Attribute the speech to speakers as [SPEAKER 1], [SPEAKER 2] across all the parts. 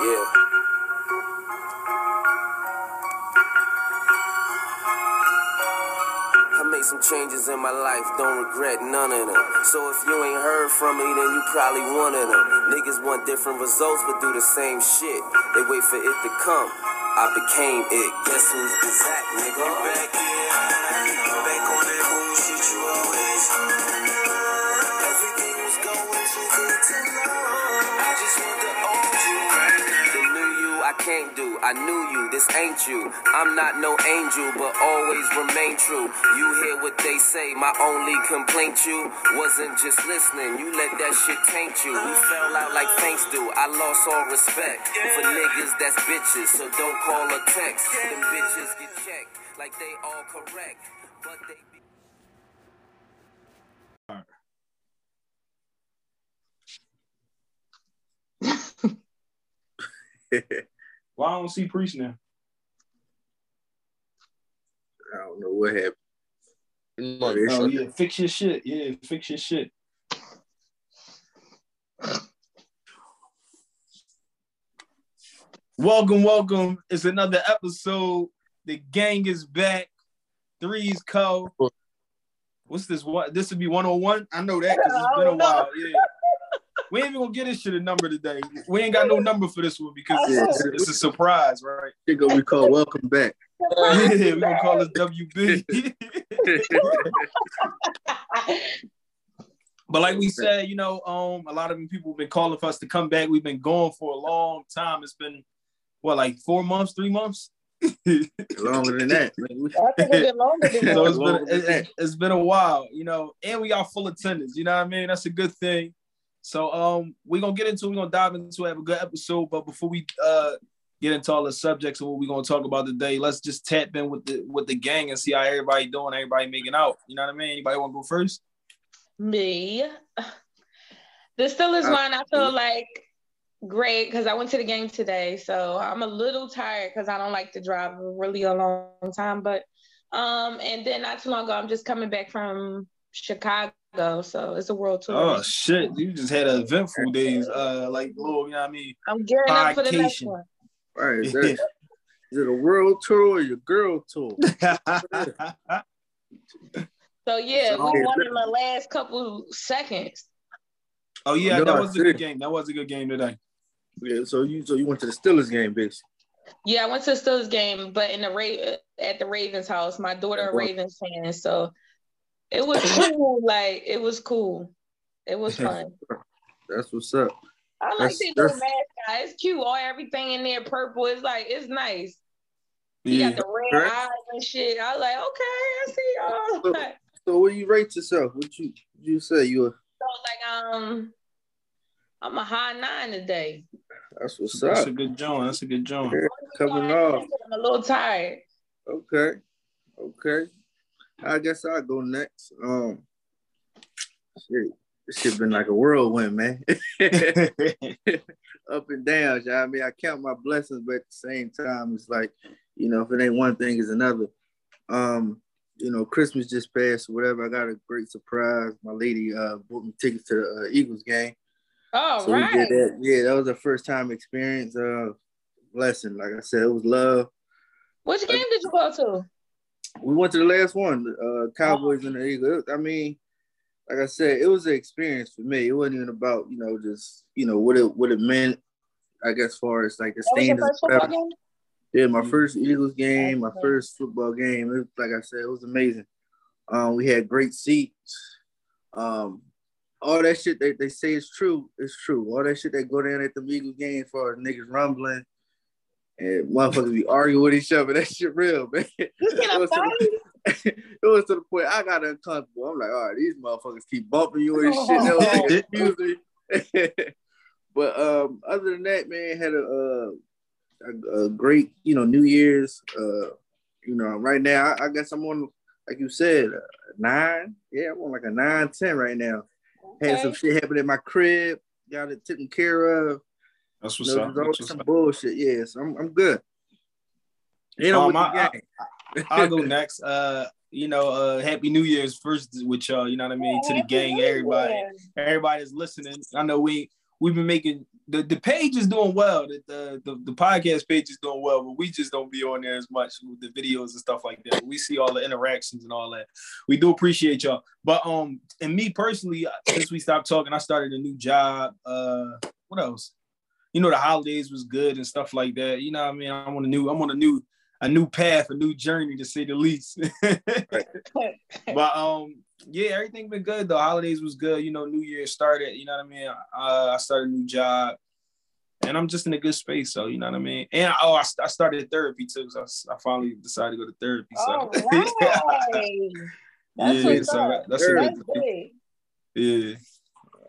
[SPEAKER 1] Yeah. I made some changes in my life, don't regret none of them. So if you ain't heard from me, then you probably one of them. Niggas want different results, but do the same shit. They wait for it to come. I became it. Guess who's Bizak, nigga?
[SPEAKER 2] Back in, back on that bullshit you always I
[SPEAKER 1] can't do. I knew you, this ain't you. I'm not no angel, but always remain true. You hear what they say, my only complaint you wasn't just listening. You let that shit taint you. We fell out like thanks do. I lost all respect for niggas that's bitches, so don't call or text. Them bitches get checked like they all correct, but they
[SPEAKER 3] Why I don't see Priest now?
[SPEAKER 4] I don't know what happened.
[SPEAKER 3] Oh, oh yeah, fix your shit. Yeah, fix your shit. Welcome, welcome. It's another episode. The gang is back. Threes Co. What's this? What this would be 101? I know that because it's been a while. Yeah. We ain't even gonna get this shit a number today. We ain't got no number for this one because it's, it's a surprise, right?
[SPEAKER 4] It gonna be called Welcome Back.
[SPEAKER 3] Yeah, we gonna call this WB. But like we said, you know, um, a lot of people have been calling for us to come back. We've been going for a long time. It's been what, like four months, three months?
[SPEAKER 4] Longer than that.
[SPEAKER 5] I think it's been longer than
[SPEAKER 3] so
[SPEAKER 5] that.
[SPEAKER 3] it's been it, it- it's been a while, you know, and we got full attendance. You know what I mean? That's a good thing. So um, we're gonna get into we're gonna dive into have a good episode. But before we uh get into all the subjects of what we're gonna talk about today, let's just tap in with the with the gang and see how everybody doing, everybody making out. You know what I mean? Anybody want to go first?
[SPEAKER 5] Me. The Steelers
[SPEAKER 4] Uh,
[SPEAKER 5] one, I feel like great because I went to the game today. So I'm a little tired because I don't like to drive really a long time. But um, and then not too long ago, I'm just coming back from Chicago. So it's a world tour.
[SPEAKER 3] Oh shit, you just had an eventful days. Uh, like little, you know what I mean?
[SPEAKER 5] I'm gearing up for the next one.
[SPEAKER 4] Right. Is, that, is it a world tour or your girl tour?
[SPEAKER 5] So yeah,
[SPEAKER 4] So-
[SPEAKER 5] we won in the last couple seconds.
[SPEAKER 3] oh yeah,
[SPEAKER 4] No,
[SPEAKER 3] that was a good game. That was a good game today.
[SPEAKER 4] Yeah, so you so you went to the Steelers game, bitch.
[SPEAKER 5] Yeah, I went to the Steelers game, but in the Ra- at the Ravens house. My daughter a Ravens fan, so it was cool. like it was cool. It was fun.
[SPEAKER 4] That's what's up.
[SPEAKER 5] I like
[SPEAKER 4] That's-
[SPEAKER 5] the little
[SPEAKER 4] that's-
[SPEAKER 5] mascot. It's cute. All everything in there purple. It's like it's nice. He
[SPEAKER 3] Yeah.
[SPEAKER 5] got the red
[SPEAKER 4] Right.
[SPEAKER 5] eyes and shit. I was like, okay, I see y'all.
[SPEAKER 4] So-
[SPEAKER 5] so
[SPEAKER 4] So what do you rate yourself? What you you say you a
[SPEAKER 5] like um, I'm a high nine today.
[SPEAKER 4] that's what's
[SPEAKER 3] That's
[SPEAKER 4] up.
[SPEAKER 3] That's a good joint. That's a good joint.
[SPEAKER 4] Yeah, coming off.
[SPEAKER 5] I'm a little tired.
[SPEAKER 4] Okay. Okay. I guess I'll go next. Um shit. This shit been like a whirlwind, man. Up and down. you know I mean, I count my blessings, but at the same time, it's like, you know, if it ain't one thing, it's another. Um, you know, Christmas just passed or whatever. I got a great surprise. My lady uh bought me tickets to the uh, Eagles game.
[SPEAKER 5] Oh,
[SPEAKER 4] so
[SPEAKER 5] right.
[SPEAKER 4] we did that. Yeah, that was a first time experience. Uh blessing. Like I said, it was love.
[SPEAKER 5] Which game did you go to?
[SPEAKER 4] We went to the last one, uh, Cowboys and the Eagles. I mean, like I said, it was an experience for me. It wasn't even about you know just you know what it what it meant. I guess far as like the
[SPEAKER 5] That was your
[SPEAKER 4] standards.
[SPEAKER 5] first game?
[SPEAKER 4] Yeah, my first Eagles game, my first football game. It, like I said, it was amazing. Um, we had great seats. Um, all that shit they, they say is true. It's true. All that shit that go down at the Eagles game for niggas rumbling and motherfuckers be arguing with each other. That shit real, man. It was to the- it was to the point I got uncomfortable. I'm like, all right, these motherfuckers keep bumping you and shit. That was like, excuse me. but um, other than that, man, had a, uh, a, a great, you know, New Year's. Uh, you know, right now, I, I guess I'm on, like you said, uh, nine. Yeah, I'm on like a nine, ten right now. Had some shit happen in my crib. Got it taken care of.
[SPEAKER 3] That's
[SPEAKER 4] You
[SPEAKER 3] what's
[SPEAKER 4] know,
[SPEAKER 3] up.
[SPEAKER 4] there's always
[SPEAKER 3] That's
[SPEAKER 4] some
[SPEAKER 3] up.
[SPEAKER 4] bullshit. Yeah, so I'm, I'm good. You know,
[SPEAKER 3] Um,
[SPEAKER 4] with
[SPEAKER 3] I-
[SPEAKER 4] gang.
[SPEAKER 3] I'll go next. Uh, you know, uh, Happy New Year's first with y'all. You know what I mean? to the gang, everybody, everybody is listening. I know we we've been making the, the page is doing well. The, the, the the podcast page is doing well, but we just don't be on there as much with the videos and stuff like that. We see all the interactions and all that. We do appreciate y'all. But um, and me personally, since we stopped talking, I started a new job. Uh, what else? You know, the holidays was good and stuff like that. You know, what I mean, I'm on a new, I'm on a new a new path, a new journey to say the least. but um, yeah, everything been good. The holidays was good. You know, New Year started. You know what I mean. Uh, I started a new job, and I'm just in a good space. So you know what I mean. And oh, I, I started therapy too. So I, I, finally decided to go to therapy. So
[SPEAKER 5] oh, right. that's
[SPEAKER 3] yeah, so that, that's, that's a good. Yeah.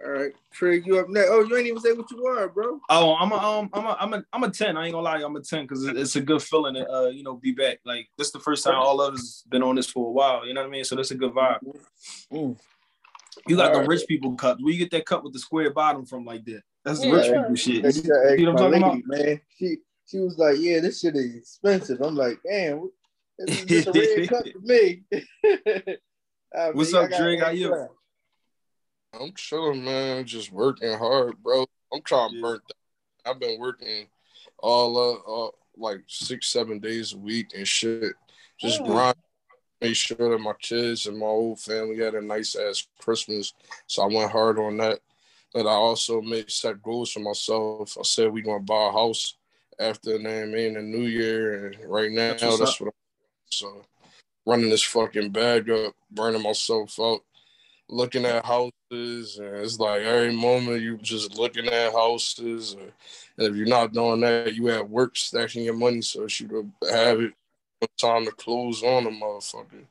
[SPEAKER 4] All right, Trig, you up next. Oh, you ain't even say what you are, bro.
[SPEAKER 3] Oh, I'm a um, I'm a I'm a I'm a ten. I ain't gonna lie, I'm a ten because it's a good feeling to uh, you know, be back. Like this is the first time all of us been on this for a while. You know what I mean? So that's a good vibe. Mm. You got all the right. rich people cup. Where you get that cup with the square bottom from like that? That's yeah, rich people shit. You,
[SPEAKER 4] you know what I'm talking lady, about, man? She she was like, yeah, this shit is expensive. I'm like, damn, this is a red cup to me.
[SPEAKER 3] What's up, Trig? How you?
[SPEAKER 6] I'm chilling, man. Just working hard, bro. I'm trying to burn. I've been working all uh, uh, like six, seven days a week and shit. Just oh. grind. Make sure that my kids and my whole family had a nice ass Christmas. So I went hard on that. But I also made set goals for myself. I said we gonna buy a house after the I mean the new year, and right now that's, that's what I'm so running this fucking bag up, burning myself out looking at houses, and it's like every moment you just looking at houses. and if you're not doing that, you at work stacking your money so you should have it time to close on a motherfucker.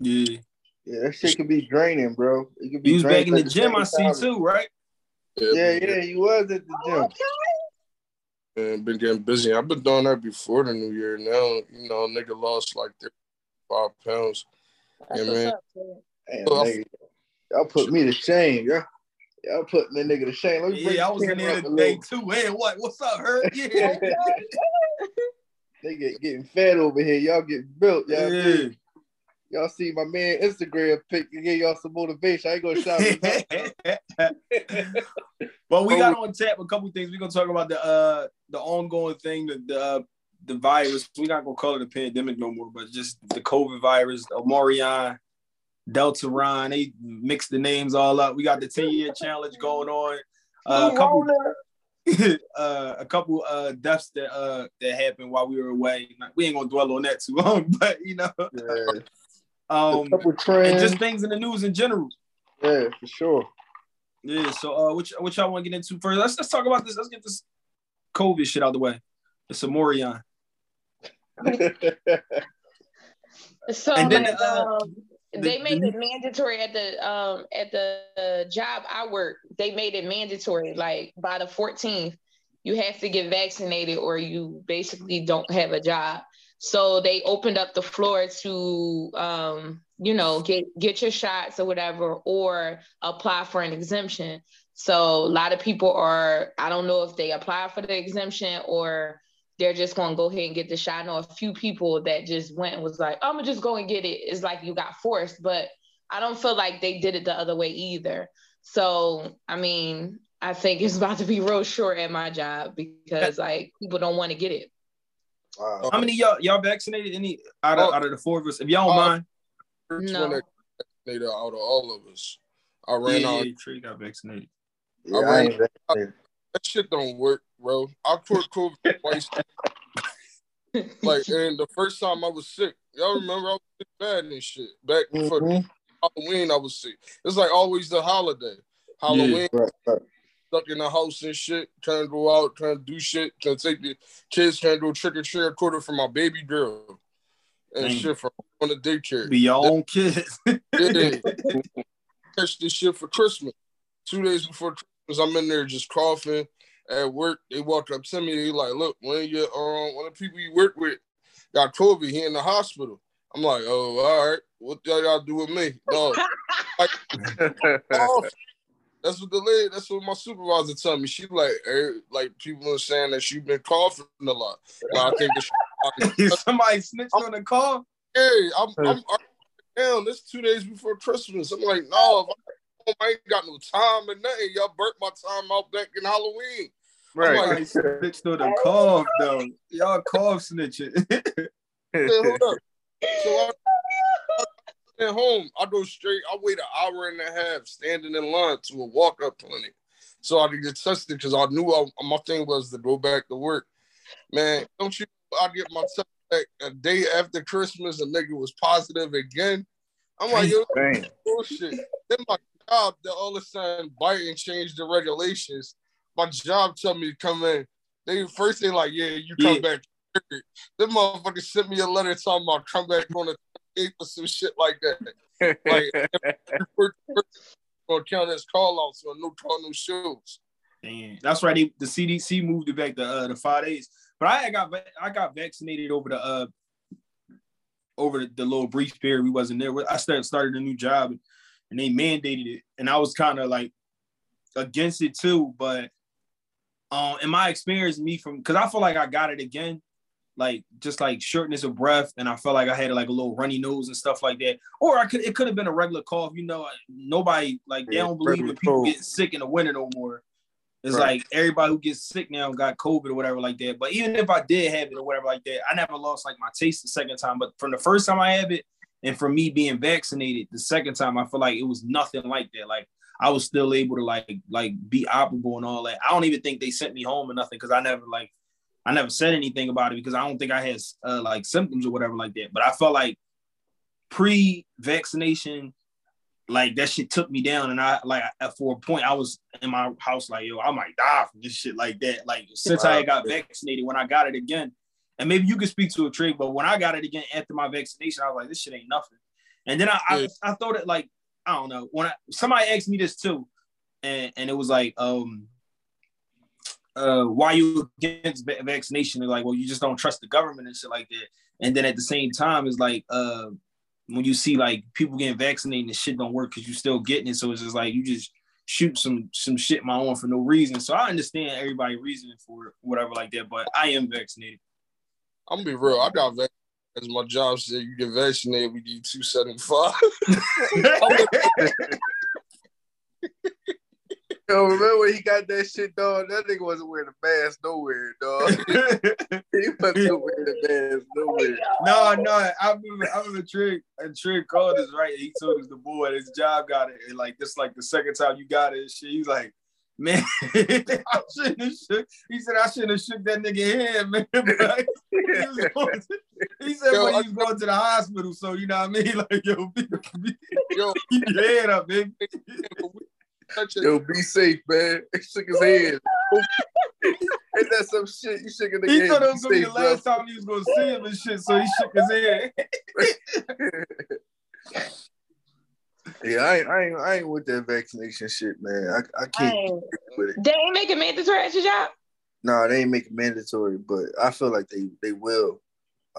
[SPEAKER 3] Yeah.
[SPEAKER 4] Yeah, that shit could be draining, bro. It could be.
[SPEAKER 3] You was back in the gym, I see too, right?
[SPEAKER 4] Yeah, yeah, yeah, you was at the gym. Okay.
[SPEAKER 6] And been getting busy. I've been doing that before the new year. Now, you know, nigga lost like five pounds. That's yeah, man. Up,
[SPEAKER 4] Damn, nigga. Y'all put me to shame, yeah. Y'all put me nigga to shame. Let
[SPEAKER 3] me yeah, I was in there today too. Hey, what? What's up, Hurt? Yeah.
[SPEAKER 4] they get getting fed over here. Y'all get built. Y'all, yeah. y'all see my man Instagram pic and give y'all some motivation. I ain't gonna shout
[SPEAKER 3] But we got on tap a couple things. We're gonna talk about the uh the ongoing thing, the the, uh, the virus. We're not gonna call it a pandemic no more, but just the COVID virus, Omarion Delta Ron. They mixed the names all up. We got the 10 year challenge going on. Uh, a couple, uh, a couple uh, deaths that uh, that happened while we were away. We ain't gonna dwell on that too long, but you know, yeah. um, and just things in the news in general.
[SPEAKER 4] Yeah, for sure.
[SPEAKER 3] Yeah. So, uh, which which y'all want to get into first? Let's let's talk about this. Let's get this COVID shit out of the way. The Samorian.
[SPEAKER 5] so, and then, uh, um, they made it mandatory at the um at the job I work. They made it mandatory. Like by the 14th, you have to get vaccinated or you basically don't have a job. So they opened up the floor to um, you know, get get your shots or whatever, or apply for an exemption. So a lot of people are, I don't know if they apply for the exemption or they're just gonna go ahead and get the shot. I know a few people that just went and was like, I'm gonna just go and get it. It's like you got forced, but I don't feel like they did it the other way either. So I mean, I think it's about to be real short at my job because like people don't want to get it.
[SPEAKER 3] Wow. How many y'all y'all vaccinated? Any out of, oh, out of the four of us? If y'all don't uh, mind.
[SPEAKER 5] No.
[SPEAKER 6] Vaccinated out of all of us. I ran
[SPEAKER 3] yeah,
[SPEAKER 6] out.
[SPEAKER 3] Yeah, Tree got vaccinated.
[SPEAKER 6] Yeah, I ran, I, that shit don't work bro. I caught COVID twice. like, and the first time I was sick, y'all remember I was sick bad and shit. Back before mm-hmm. Halloween, I was sick. It's like always the holiday. Halloween, yeah, right, right. stuck in the house and shit, trying to go out, trying to do shit, trying to take the kids, trying to go trick or treat, quarter for my baby girl and Dang. shit from on the daycare.
[SPEAKER 3] Be your own kids.
[SPEAKER 6] Catch this shit for Christmas. Two days before Christmas, I'm in there just coughing, at work, they walked up to me. They like, look, one of your um one of the people you work with got COVID. He in the hospital. I'm like, oh, all right. What y'all, y'all do with me? No. like, that's what the lady. That's what my supervisor told me. She like, er, like people are saying that she been coughing a lot. Like, I think
[SPEAKER 3] somebody snitched I'm, on the call.
[SPEAKER 6] Hey, I'm, I'm down. This two days before Christmas. I'm like, no, I, I ain't got no time and nothing. Y'all burnt my time out back in Halloween.
[SPEAKER 4] Right.
[SPEAKER 3] Like, snitch to the cough though. Y'all cough snitching.
[SPEAKER 6] hold up. So I, I, at home, I go straight. I wait an hour and a half standing in line to a walk-up clinic, so I could get tested because I knew I, my thing was to go back to work. Man, don't you? I get my test back a day after Christmas. A nigga was positive again. I'm like, yo, bullshit. Then my job, that all of a sudden Biden changed the regulations. My job told me to come in. They first they like, yeah, you come
[SPEAKER 3] Yeah.
[SPEAKER 6] back. Them motherfuckers sent me a letter talking about come back on the 8th or some shit like that. Like, gonna count as call outs, so no call, no shows.
[SPEAKER 3] Damn. That's right. They, the CDC moved it back to uh, the five days. But I got I got vaccinated over the uh over the, the little brief period we wasn't there. I started started a new job and they mandated it, and I was kind of like against it too. But um, in my experience, me from because I feel like I got it again, like just like shortness of breath, and I felt like I had like a little runny nose and stuff like that. Or I could it could have been a regular cough. You know, nobody like they
[SPEAKER 4] Yeah,
[SPEAKER 3] don't believe that people
[SPEAKER 4] cold.
[SPEAKER 3] get sick in the winter no more. It's
[SPEAKER 4] Right.
[SPEAKER 3] like everybody who gets sick now got COVID or whatever like that. But even if I did have it or whatever like that, I never lost like my taste the second time. But from the first time I have it, and for me being vaccinated the second time, I feel like it was nothing like that. Like I was still able to like like be operable and all that. I don't even think they sent me home or nothing because I never like I never said anything about it because I don't think I had uh, like symptoms or whatever like that. But I felt like pre-vaccination, like that shit took me down, and I like at- for a point I was in my house like yo I might die from this shit like that. Like since I got vaccinated, when I got it again, and maybe you could speak to a trick, but when I got it again after my vaccination, I was like this shit ain't nothing. And then I
[SPEAKER 6] Yeah.
[SPEAKER 3] I, I thought it like I don't know. When I, somebody asked me this too, and and it was like um uh why you against va- vaccination? They're like well you just don't trust the government and shit like that. And then at the same time it's like uh when you see like people getting vaccinated and shit don't work because you're still getting it. So it's just like you just shoot some some shit my own for no reason. So i understand everybody reasoning for it whatever like that but i am vaccinated
[SPEAKER 6] I'm gonna be real. I got vaccinated. As my job said, you get vaccinated, we give two seventy five.
[SPEAKER 4] Yo, remember when he got that shit, dog? That nigga wasn't wearing a mask nowhere, dog. he wasn't wearing a mask nowhere.
[SPEAKER 3] no no i remember i remember trick and trick called us right he told us the boy his job got it and like this like the second time you got it and shit he's like Man, I shouldn't have shook. He said I shouldn't have shook that nigga hand, man. But he, was going to- he said
[SPEAKER 6] Yo,
[SPEAKER 3] when
[SPEAKER 6] I-
[SPEAKER 3] he was going to the hospital, so you know what I mean? Like, yo, be, be,
[SPEAKER 6] Yo,
[SPEAKER 3] keep your head up, baby.
[SPEAKER 4] Yo, be safe, man. He shook his head. Ain't that some shit? You shook nigga
[SPEAKER 3] He
[SPEAKER 4] head.
[SPEAKER 3] thought it was gonna be the
[SPEAKER 4] safe, bro.
[SPEAKER 3] last time he was gonna see him and shit, so he shook his head.
[SPEAKER 4] Yeah, I ain't, I ain't, I ain't with that vaccination shit, man. I, I can't
[SPEAKER 5] Dang.
[SPEAKER 4] with it.
[SPEAKER 5] They ain't make it mandatory at your job.
[SPEAKER 4] No, they ain't make it mandatory, but I feel like they, they will.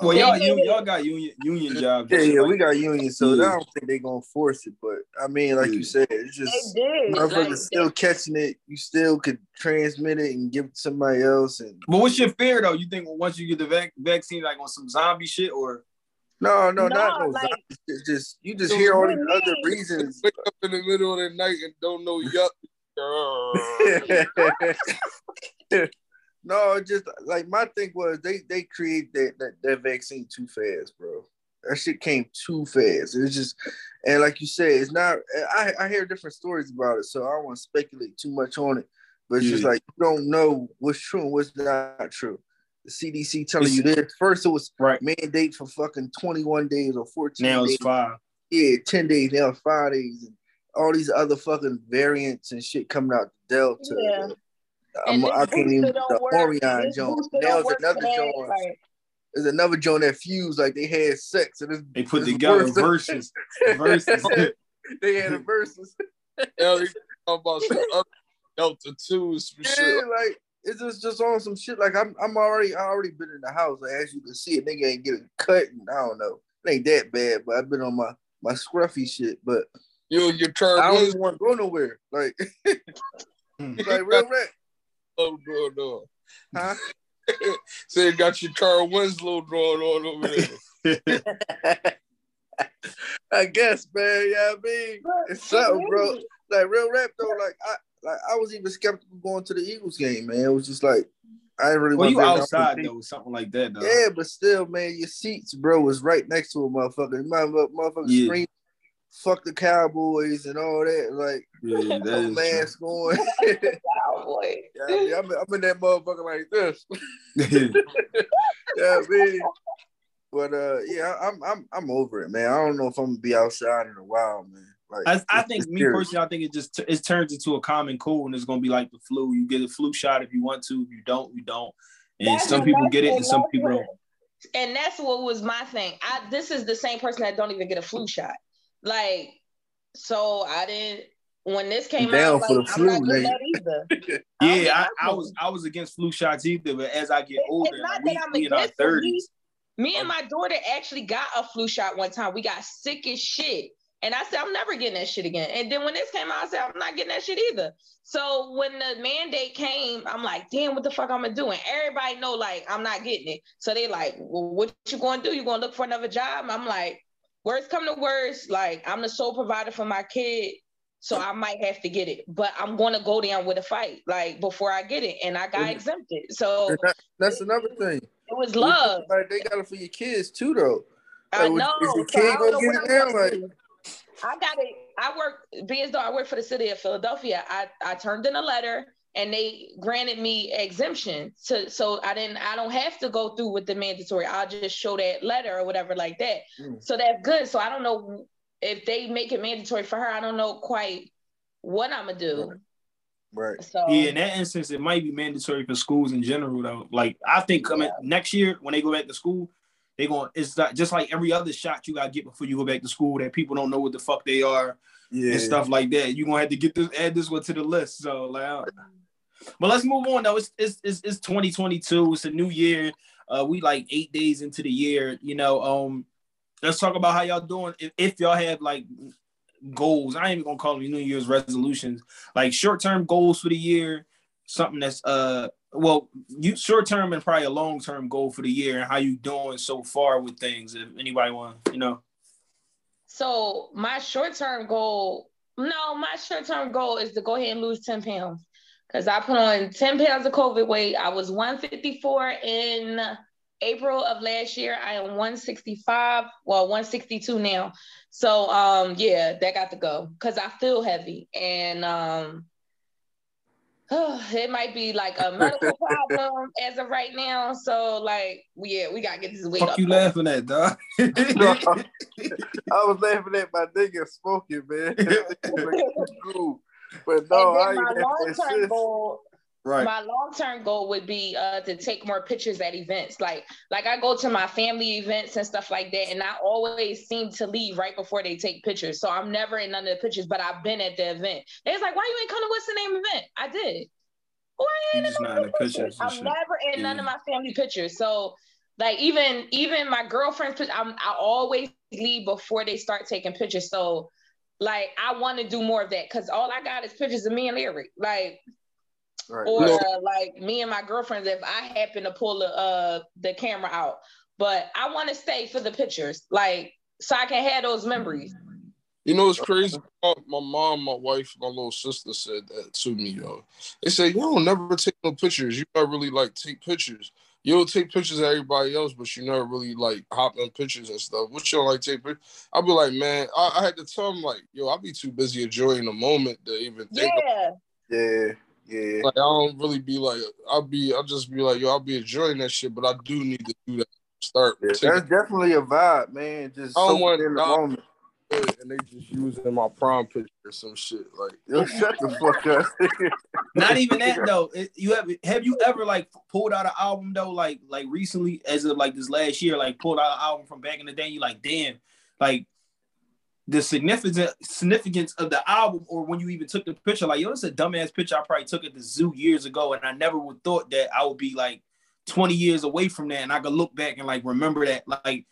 [SPEAKER 3] Well,
[SPEAKER 4] Um,
[SPEAKER 3] y'all, you, y'all got union union jobs.
[SPEAKER 4] yeah, yeah,
[SPEAKER 3] like
[SPEAKER 4] we got union, so
[SPEAKER 3] Yeah.
[SPEAKER 4] I don't think they're gonna force it. But I mean, like
[SPEAKER 3] Yeah.
[SPEAKER 4] you said, it's just
[SPEAKER 5] did.
[SPEAKER 4] motherfuckers still catching it. You still could transmit it and give it to somebody else. And
[SPEAKER 3] But what's your fear though? You think once you get the vac- vaccine, like on some zombie shit, or
[SPEAKER 4] no, no,
[SPEAKER 5] No,
[SPEAKER 4] not no
[SPEAKER 5] like-
[SPEAKER 4] zombies. It's just you just
[SPEAKER 6] So
[SPEAKER 4] hear all these
[SPEAKER 5] do
[SPEAKER 4] other reasons.
[SPEAKER 6] wake up in the middle of the night and don't know yup.
[SPEAKER 4] no, just like my thing was they they create that, that that vaccine too fast, bro. That shit came too fast. It's just and like you said, it's not. I I hear different stories about it, so I don't want to speculate too much on it. But it's just like you don't know what's true and what's not true. The CDC telling
[SPEAKER 3] It's-
[SPEAKER 4] you this. First, it was
[SPEAKER 3] right
[SPEAKER 4] mandate for fucking 21 days or 14
[SPEAKER 3] now
[SPEAKER 4] days.
[SPEAKER 3] it's five.
[SPEAKER 4] Yeah, 10 days, now it's five days. And all these other fucking variants and shit coming out the Delta.
[SPEAKER 5] Yeah.
[SPEAKER 4] I'm, I can't even the
[SPEAKER 5] work.
[SPEAKER 4] Orion
[SPEAKER 5] This
[SPEAKER 4] joint. Now
[SPEAKER 5] don't
[SPEAKER 4] there's
[SPEAKER 5] work
[SPEAKER 4] another
[SPEAKER 5] for that.
[SPEAKER 4] joint. There's another joint that fused like they had sex and it's,
[SPEAKER 3] They put
[SPEAKER 4] it's
[SPEAKER 3] together
[SPEAKER 4] worse.
[SPEAKER 3] verses, verses.
[SPEAKER 4] they had a versus.
[SPEAKER 6] Hell, they talking about some other Delta twos for
[SPEAKER 4] Yeah,
[SPEAKER 6] sure.
[SPEAKER 4] like it's just just on some shit. Like I'm I'm already I already been in the house. Like, as you can see, a nigga ain't getting cut. And I don't know. It ain't that bad, but I've been on my my scruffy shit. But
[SPEAKER 6] You and your car
[SPEAKER 4] I don't even want to go nowhere. Like hmm. like real rap,
[SPEAKER 6] going on.
[SPEAKER 4] huh?
[SPEAKER 6] So you got your Carl Winslow going on over there.
[SPEAKER 4] I guess, man. Yeah, I mean, it's something, bro. Like real rap though. Like I, like I was even skeptical going to the Eagles game, man. It was just like I didn't really.
[SPEAKER 3] Well,
[SPEAKER 4] want
[SPEAKER 3] you
[SPEAKER 4] to
[SPEAKER 3] outside though, something like that though.
[SPEAKER 4] Yeah, but still, man, your seats, bro, was right next to a motherfucker. Motherfucker, motherfucker
[SPEAKER 3] Yeah.
[SPEAKER 4] scream, fuck the Cowboys and all that. Like,
[SPEAKER 3] Yeah, that
[SPEAKER 4] no
[SPEAKER 3] is true.
[SPEAKER 4] mask on.
[SPEAKER 5] Cowboy.
[SPEAKER 4] yeah, I mean, I'm, I'm in that motherfucker like this. yeah, I mean, but uh, yeah, I'm I'm I'm over it, man. I don't know if I'm gonna be outside in a while, man. Like,
[SPEAKER 3] I, I think me
[SPEAKER 4] scary.
[SPEAKER 3] personally, I think it just it turns into a common cold, and it's gonna be like the flu. You get a flu shot if you want to. If you don't, you don't. And
[SPEAKER 5] That's
[SPEAKER 3] some people get it, and some people don't.
[SPEAKER 5] And that's what was my thing. I this is the same person that don't even get a flu shot. Like, so I didn't when this came
[SPEAKER 4] down
[SPEAKER 5] out,
[SPEAKER 4] for
[SPEAKER 5] like,
[SPEAKER 4] the
[SPEAKER 5] I'm
[SPEAKER 4] flu,
[SPEAKER 5] not getting that either.
[SPEAKER 3] Yeah,
[SPEAKER 5] get
[SPEAKER 3] I, I was I was against flu shots either, but as I get
[SPEAKER 5] It's
[SPEAKER 3] older,
[SPEAKER 5] not
[SPEAKER 3] like,
[SPEAKER 5] that
[SPEAKER 3] we,
[SPEAKER 5] I'm
[SPEAKER 3] we in our
[SPEAKER 5] against it. Me,
[SPEAKER 3] thirties.
[SPEAKER 5] me and my daughter actually got a flu shot one time. We got sick as shit. And I said, I'm never getting that shit again. And then when this came out, I said, I'm not getting that shit either. So when the mandate came, I'm like, damn, what the fuck I'm gonna do? And everybody know like I'm not getting it. So they like, well, what you gonna do? You gonna look for another job? I'm like, worst come to worst, like I'm the sole provider for my kid. So I might have to get it, but I'm gonna go down with a fight, like before I get it, and I got
[SPEAKER 4] Mhm.
[SPEAKER 5] exempted. So
[SPEAKER 4] that- that's another thing.
[SPEAKER 5] it was love.
[SPEAKER 4] Like they got it for your kids too, though.
[SPEAKER 5] I
[SPEAKER 4] Like,
[SPEAKER 5] know.
[SPEAKER 4] is your kid gonna get it now? Like-.
[SPEAKER 5] I got it. I work, being as though I work for the city of Philadelphia. I, I turned in a letter and they granted me exemption. So so I didn't I don't have to go through with the mandatory. I'll just show that letter or whatever like that.
[SPEAKER 4] Mm.
[SPEAKER 5] So that's good. So I don't know if they make it mandatory for her. I don't know quite what I'm gonna do.
[SPEAKER 4] Right.
[SPEAKER 5] So
[SPEAKER 3] Yeah, in that instance, it might be mandatory for schools in general, though. Like I think coming next year when they go back to school, they going it's not just like every other shot you gotta get before you go back to school that people don't know what the fuck they are
[SPEAKER 4] Yeah.
[SPEAKER 3] and stuff like that. You gonna have to get this add this one to the list. So like, but let's move on though. It's it's it's, it's 2022. It's a new year. Uh, we like eight days into the year. You know, um, let's talk about how y'all doing. If, if y'all have like goals, I ain't even gonna call them New Year's resolutions. Like short term goals for the year, something that's uh well, you short term and probably a long term goal for the year, and how you doing so far with things. If anybody want, you know.
[SPEAKER 5] So my short term goal, no, my short term goal is to go ahead and lose 10 pounds. Cause I put on 10 pounds of COVID weight. I was 154 in April of last year. I am 165, well, 162 now. So um yeah, that got to go because I feel heavy. And um it might be like a medical problem as of right now. So like yeah, we gotta get this weight
[SPEAKER 3] Fuck
[SPEAKER 5] up.
[SPEAKER 3] you laughing at, dog.
[SPEAKER 4] I was laughing at my nigga smoking, man. But no, I
[SPEAKER 5] and then
[SPEAKER 4] ain't
[SPEAKER 5] my long term goal
[SPEAKER 3] right.
[SPEAKER 5] my long-term goal would be uh, to take more pictures at events. Like like i go to my family events and stuff like that and i always seem to leave right before they take pictures. So i'm never in none of the pictures but i've been at the event. They was like why you ain't come to what's the name event? I did. Why
[SPEAKER 3] You
[SPEAKER 5] ain't in none of
[SPEAKER 3] the pictures?
[SPEAKER 5] pictures i'm never in none of my family pictures. So like even even my girlfriend's picture I'm, i always leave before they start taking pictures. So like i want to do more of that because all i got is pictures of me and Eric. like
[SPEAKER 4] Right.
[SPEAKER 5] or
[SPEAKER 6] No.
[SPEAKER 5] like me and my girlfriends if I happen to pull the uh the camera out. But I want to stay for the pictures, like so I can have those memories.
[SPEAKER 6] You know it's crazy? My, my mom, my wife, my little sister said that to me, yo. They say, you don't never take no pictures. You not really like take pictures. You'll take pictures of everybody else, but you never really like hop in pictures and stuff. What you don't like take pictures? I'll be like, man, I, I had to tell them like, yo, I'll be too busy enjoying the moment to even think.
[SPEAKER 5] Yeah,
[SPEAKER 4] Yeah, yeah.
[SPEAKER 6] Like I don't really be like, I'll be, I'll just be like, yo, I'll be enjoying that shit, but I do need to do that. Start
[SPEAKER 4] Yeah, that's definitely a vibe, man. Just
[SPEAKER 6] I don't want
[SPEAKER 4] in the
[SPEAKER 6] God.
[SPEAKER 4] moment.
[SPEAKER 6] and they just using my prom picture or some shit. Like,
[SPEAKER 4] Yo, shut the fuck up.
[SPEAKER 3] Not even that though. You have have you ever like pulled out an album though, like like recently, as of like this last year, like pulled out an album from back in the day. You like, damn, like the significance significance of the album, or when you even took the picture, like yo, this is a dumbass picture I probably took at the zoo years ago, and I never would thought that I would be like 20 years away from that, and I could look back and like remember that, like.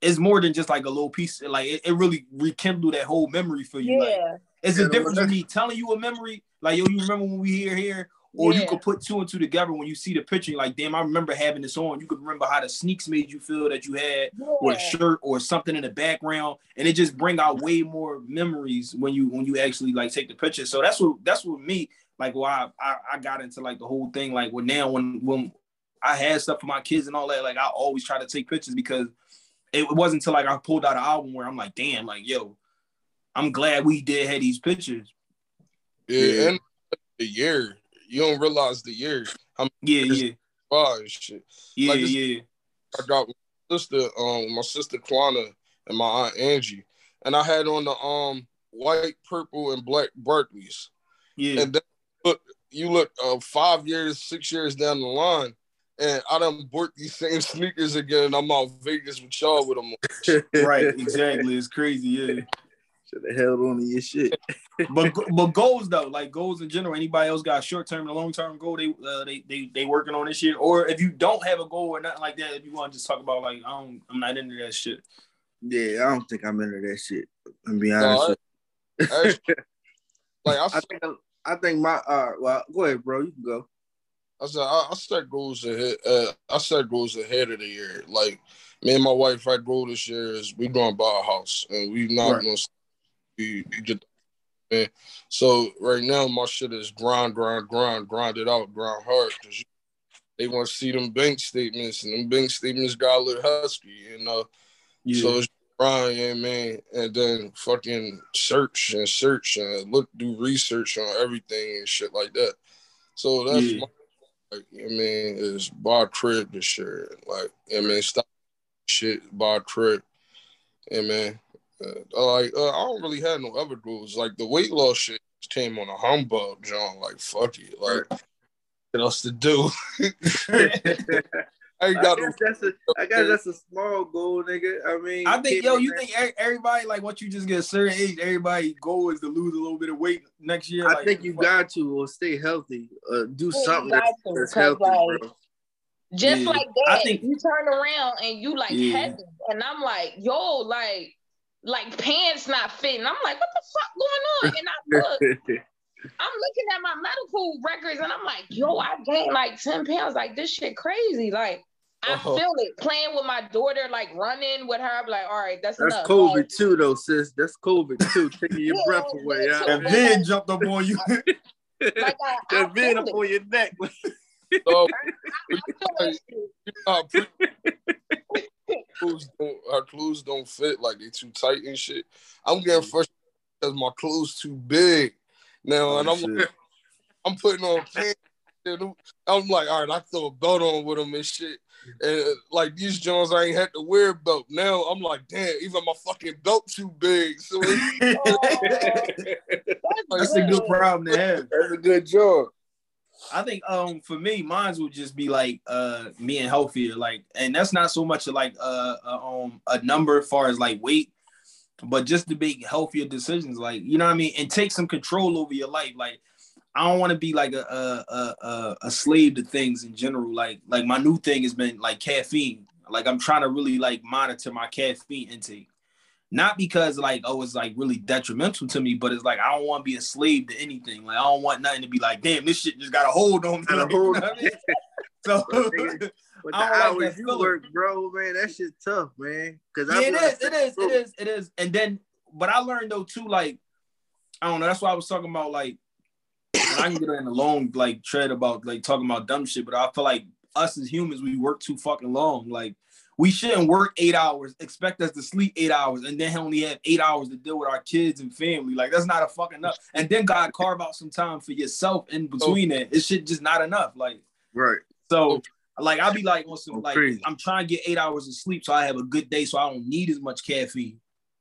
[SPEAKER 3] It's more than just like a little piece. Like it, it really rekindled that whole memory for you. Like,
[SPEAKER 5] yeah,
[SPEAKER 3] it's
[SPEAKER 4] Yeah,
[SPEAKER 3] a difference
[SPEAKER 4] but
[SPEAKER 3] of me telling you a memory, like yo, you remember when we here here, Or you could put two and two together when you see the picture. You're like, damn, I remember having this on. You could remember how the sneaks made you feel that you had, or the
[SPEAKER 5] Yeah.
[SPEAKER 3] shirt, or something in the background, and it just bring out way more memories when you when you actually like take the picture. So that's what that's what me like. Why I, I got into like the whole thing. Like when now when when I had stuff for my kids and all that, like I always try to take pictures because it wasn't until like I pulled out an album where I'm like, damn, like yo, I'm glad we did have these pictures.
[SPEAKER 6] Yeah,
[SPEAKER 4] Yeah.
[SPEAKER 6] and the year. You don't realize the year. How
[SPEAKER 3] Yeah, yeah,
[SPEAKER 6] and shit.
[SPEAKER 3] yeah,
[SPEAKER 6] Like this-
[SPEAKER 3] yeah.
[SPEAKER 6] I got my sister, um, my sister Kwana and my aunt Angie, and I had on the um white, purple, and black Barkleys.
[SPEAKER 3] Yeah,
[SPEAKER 6] And then look, you look uh, five years, six years down the line, and I done bought these same sneakers again, and I'm out Vegas with y'all with them.
[SPEAKER 3] right, exactly. It's crazy, yeah.
[SPEAKER 4] Should have held on to your shit.
[SPEAKER 3] But but goals though, like goals in general. Anybody else got short term and long term goal? They uh, they they they working on this shit. Or if you don't have a goal or nothing like that, if you want to just talk about like I don't, I'm not into that shit.
[SPEAKER 4] Yeah, I don't think I'm into that shit. I'm be
[SPEAKER 6] No,
[SPEAKER 4] honest.
[SPEAKER 6] I-
[SPEAKER 4] with
[SPEAKER 6] Actually, like I,
[SPEAKER 4] I think I think my uh well go ahead, bro. You can go.
[SPEAKER 6] I said I, I set goals ahead. Uh, I set goals ahead of the year. Like me and my wife, our goal this year is we going to buy a house, and we not
[SPEAKER 4] Right.
[SPEAKER 6] going to we we get. Man. So right now my shit is grind, grind, grind, grind it out, grind hard because they want to see them bank statements, and them bank statements got a little husky, and uh,
[SPEAKER 3] Yeah.
[SPEAKER 6] so it's grind, yeah, man, and then fucking search and search and look, do research on everything and shit like that. So that's
[SPEAKER 3] Yeah.
[SPEAKER 6] my like, I mean, is buy crib this year. Like, I mean, stop shit, buy crib. And man, uh, like, uh, I don't really have no other goals. Like, the weight loss shit came on a humbug, John. Like, fuck it. Like, what else to do? I ain't
[SPEAKER 4] I
[SPEAKER 6] got no
[SPEAKER 4] guess that's a I guess that's a small goal, nigga. I mean,
[SPEAKER 3] I think yo, you think everybody like once you just get a certain age, everybody goal is to lose a little bit of weight next year.
[SPEAKER 4] I
[SPEAKER 3] Like,
[SPEAKER 4] think you got to or stay healthy. Uh, do
[SPEAKER 5] Yeah,
[SPEAKER 4] something
[SPEAKER 5] got
[SPEAKER 4] that's,
[SPEAKER 5] to,
[SPEAKER 4] that's
[SPEAKER 5] 'cause,
[SPEAKER 4] healthy,
[SPEAKER 5] like,
[SPEAKER 4] bro.
[SPEAKER 5] Just
[SPEAKER 3] Yeah.
[SPEAKER 5] like
[SPEAKER 3] I
[SPEAKER 5] that,
[SPEAKER 3] think-
[SPEAKER 5] you turn around and you like
[SPEAKER 3] Yeah.
[SPEAKER 5] heavy, and I'm like, yo, like, like pants not fitting. I'm like, what the fuck going on? And I look, I'm looking at my medical records, and I'm like, yo, I gained like ten pounds. Like this shit crazy. Like I
[SPEAKER 6] Uh-huh.
[SPEAKER 5] feel it. Playing with my daughter, like running with her. I'm like, all right, that's,
[SPEAKER 4] That's
[SPEAKER 5] enough.
[SPEAKER 4] COVID
[SPEAKER 5] Like,
[SPEAKER 4] too, though, sis. That's COVID too, taking your
[SPEAKER 5] Yeah,
[SPEAKER 4] breath away.
[SPEAKER 5] that's
[SPEAKER 4] Yeah,
[SPEAKER 3] and Vin jumped up on you.
[SPEAKER 5] like I, I
[SPEAKER 4] that vein up
[SPEAKER 5] it.
[SPEAKER 4] on your neck.
[SPEAKER 6] So,
[SPEAKER 5] I feel that shit.
[SPEAKER 6] pre- clothes don't, our clothes don't fit like they too tight and shit. I'm getting mm-hmm. frustrated because my clothes too big now, oh, and
[SPEAKER 4] Oh,
[SPEAKER 6] I'm
[SPEAKER 4] shit.
[SPEAKER 6] I'm putting on pants. and I'm like, all right, I throw a belt on with them and shit. And like these Jones, I ain't had to wear a belt. Now I'm like, damn, even my fucking belt too big. So it's,
[SPEAKER 3] That's a good problem to have.
[SPEAKER 4] That's a good job.
[SPEAKER 3] I think um for me, mine would just be like uh being healthier, like, and that's not so much like uh, uh um a number as far as like weight, but just to make healthier decisions, like you know what I mean, and take some control over your life. Like, I don't want to be like a, a a a slave to things in general. Like like my new thing has been like caffeine. Like I'm trying to really like monitor my caffeine intake. Not because like oh it's like really detrimental to me, but it's like I don't want to be a slave to anything. Like I don't want nothing to be like, damn, this shit just got a hold on me. Like, you know what I mean? So
[SPEAKER 4] But the
[SPEAKER 3] like
[SPEAKER 4] hours
[SPEAKER 3] that
[SPEAKER 4] you
[SPEAKER 3] feeling.
[SPEAKER 4] work, bro, man, that shit tough, man. Cause
[SPEAKER 3] yeah, it is, it is, it is, it is. And then, but I learned though too, like, I don't know. That's why I was talking about like, I can get in a long like tread about like talking about dumb shit, but I feel like us as humans, we work too fucking long. Like, we shouldn't work eight hours, expect us to sleep eight hours, and then only have eight hours to deal with our kids and family. Like, that's not a fucking enough. And then God carve out some time for yourself in oh. between that. It should just not enough. Like,
[SPEAKER 4] Right.
[SPEAKER 3] so oh. like I'll be like
[SPEAKER 4] Oh,
[SPEAKER 3] like. I'm trying to get eight hours of sleep so I have a good day so I don't need as much caffeine.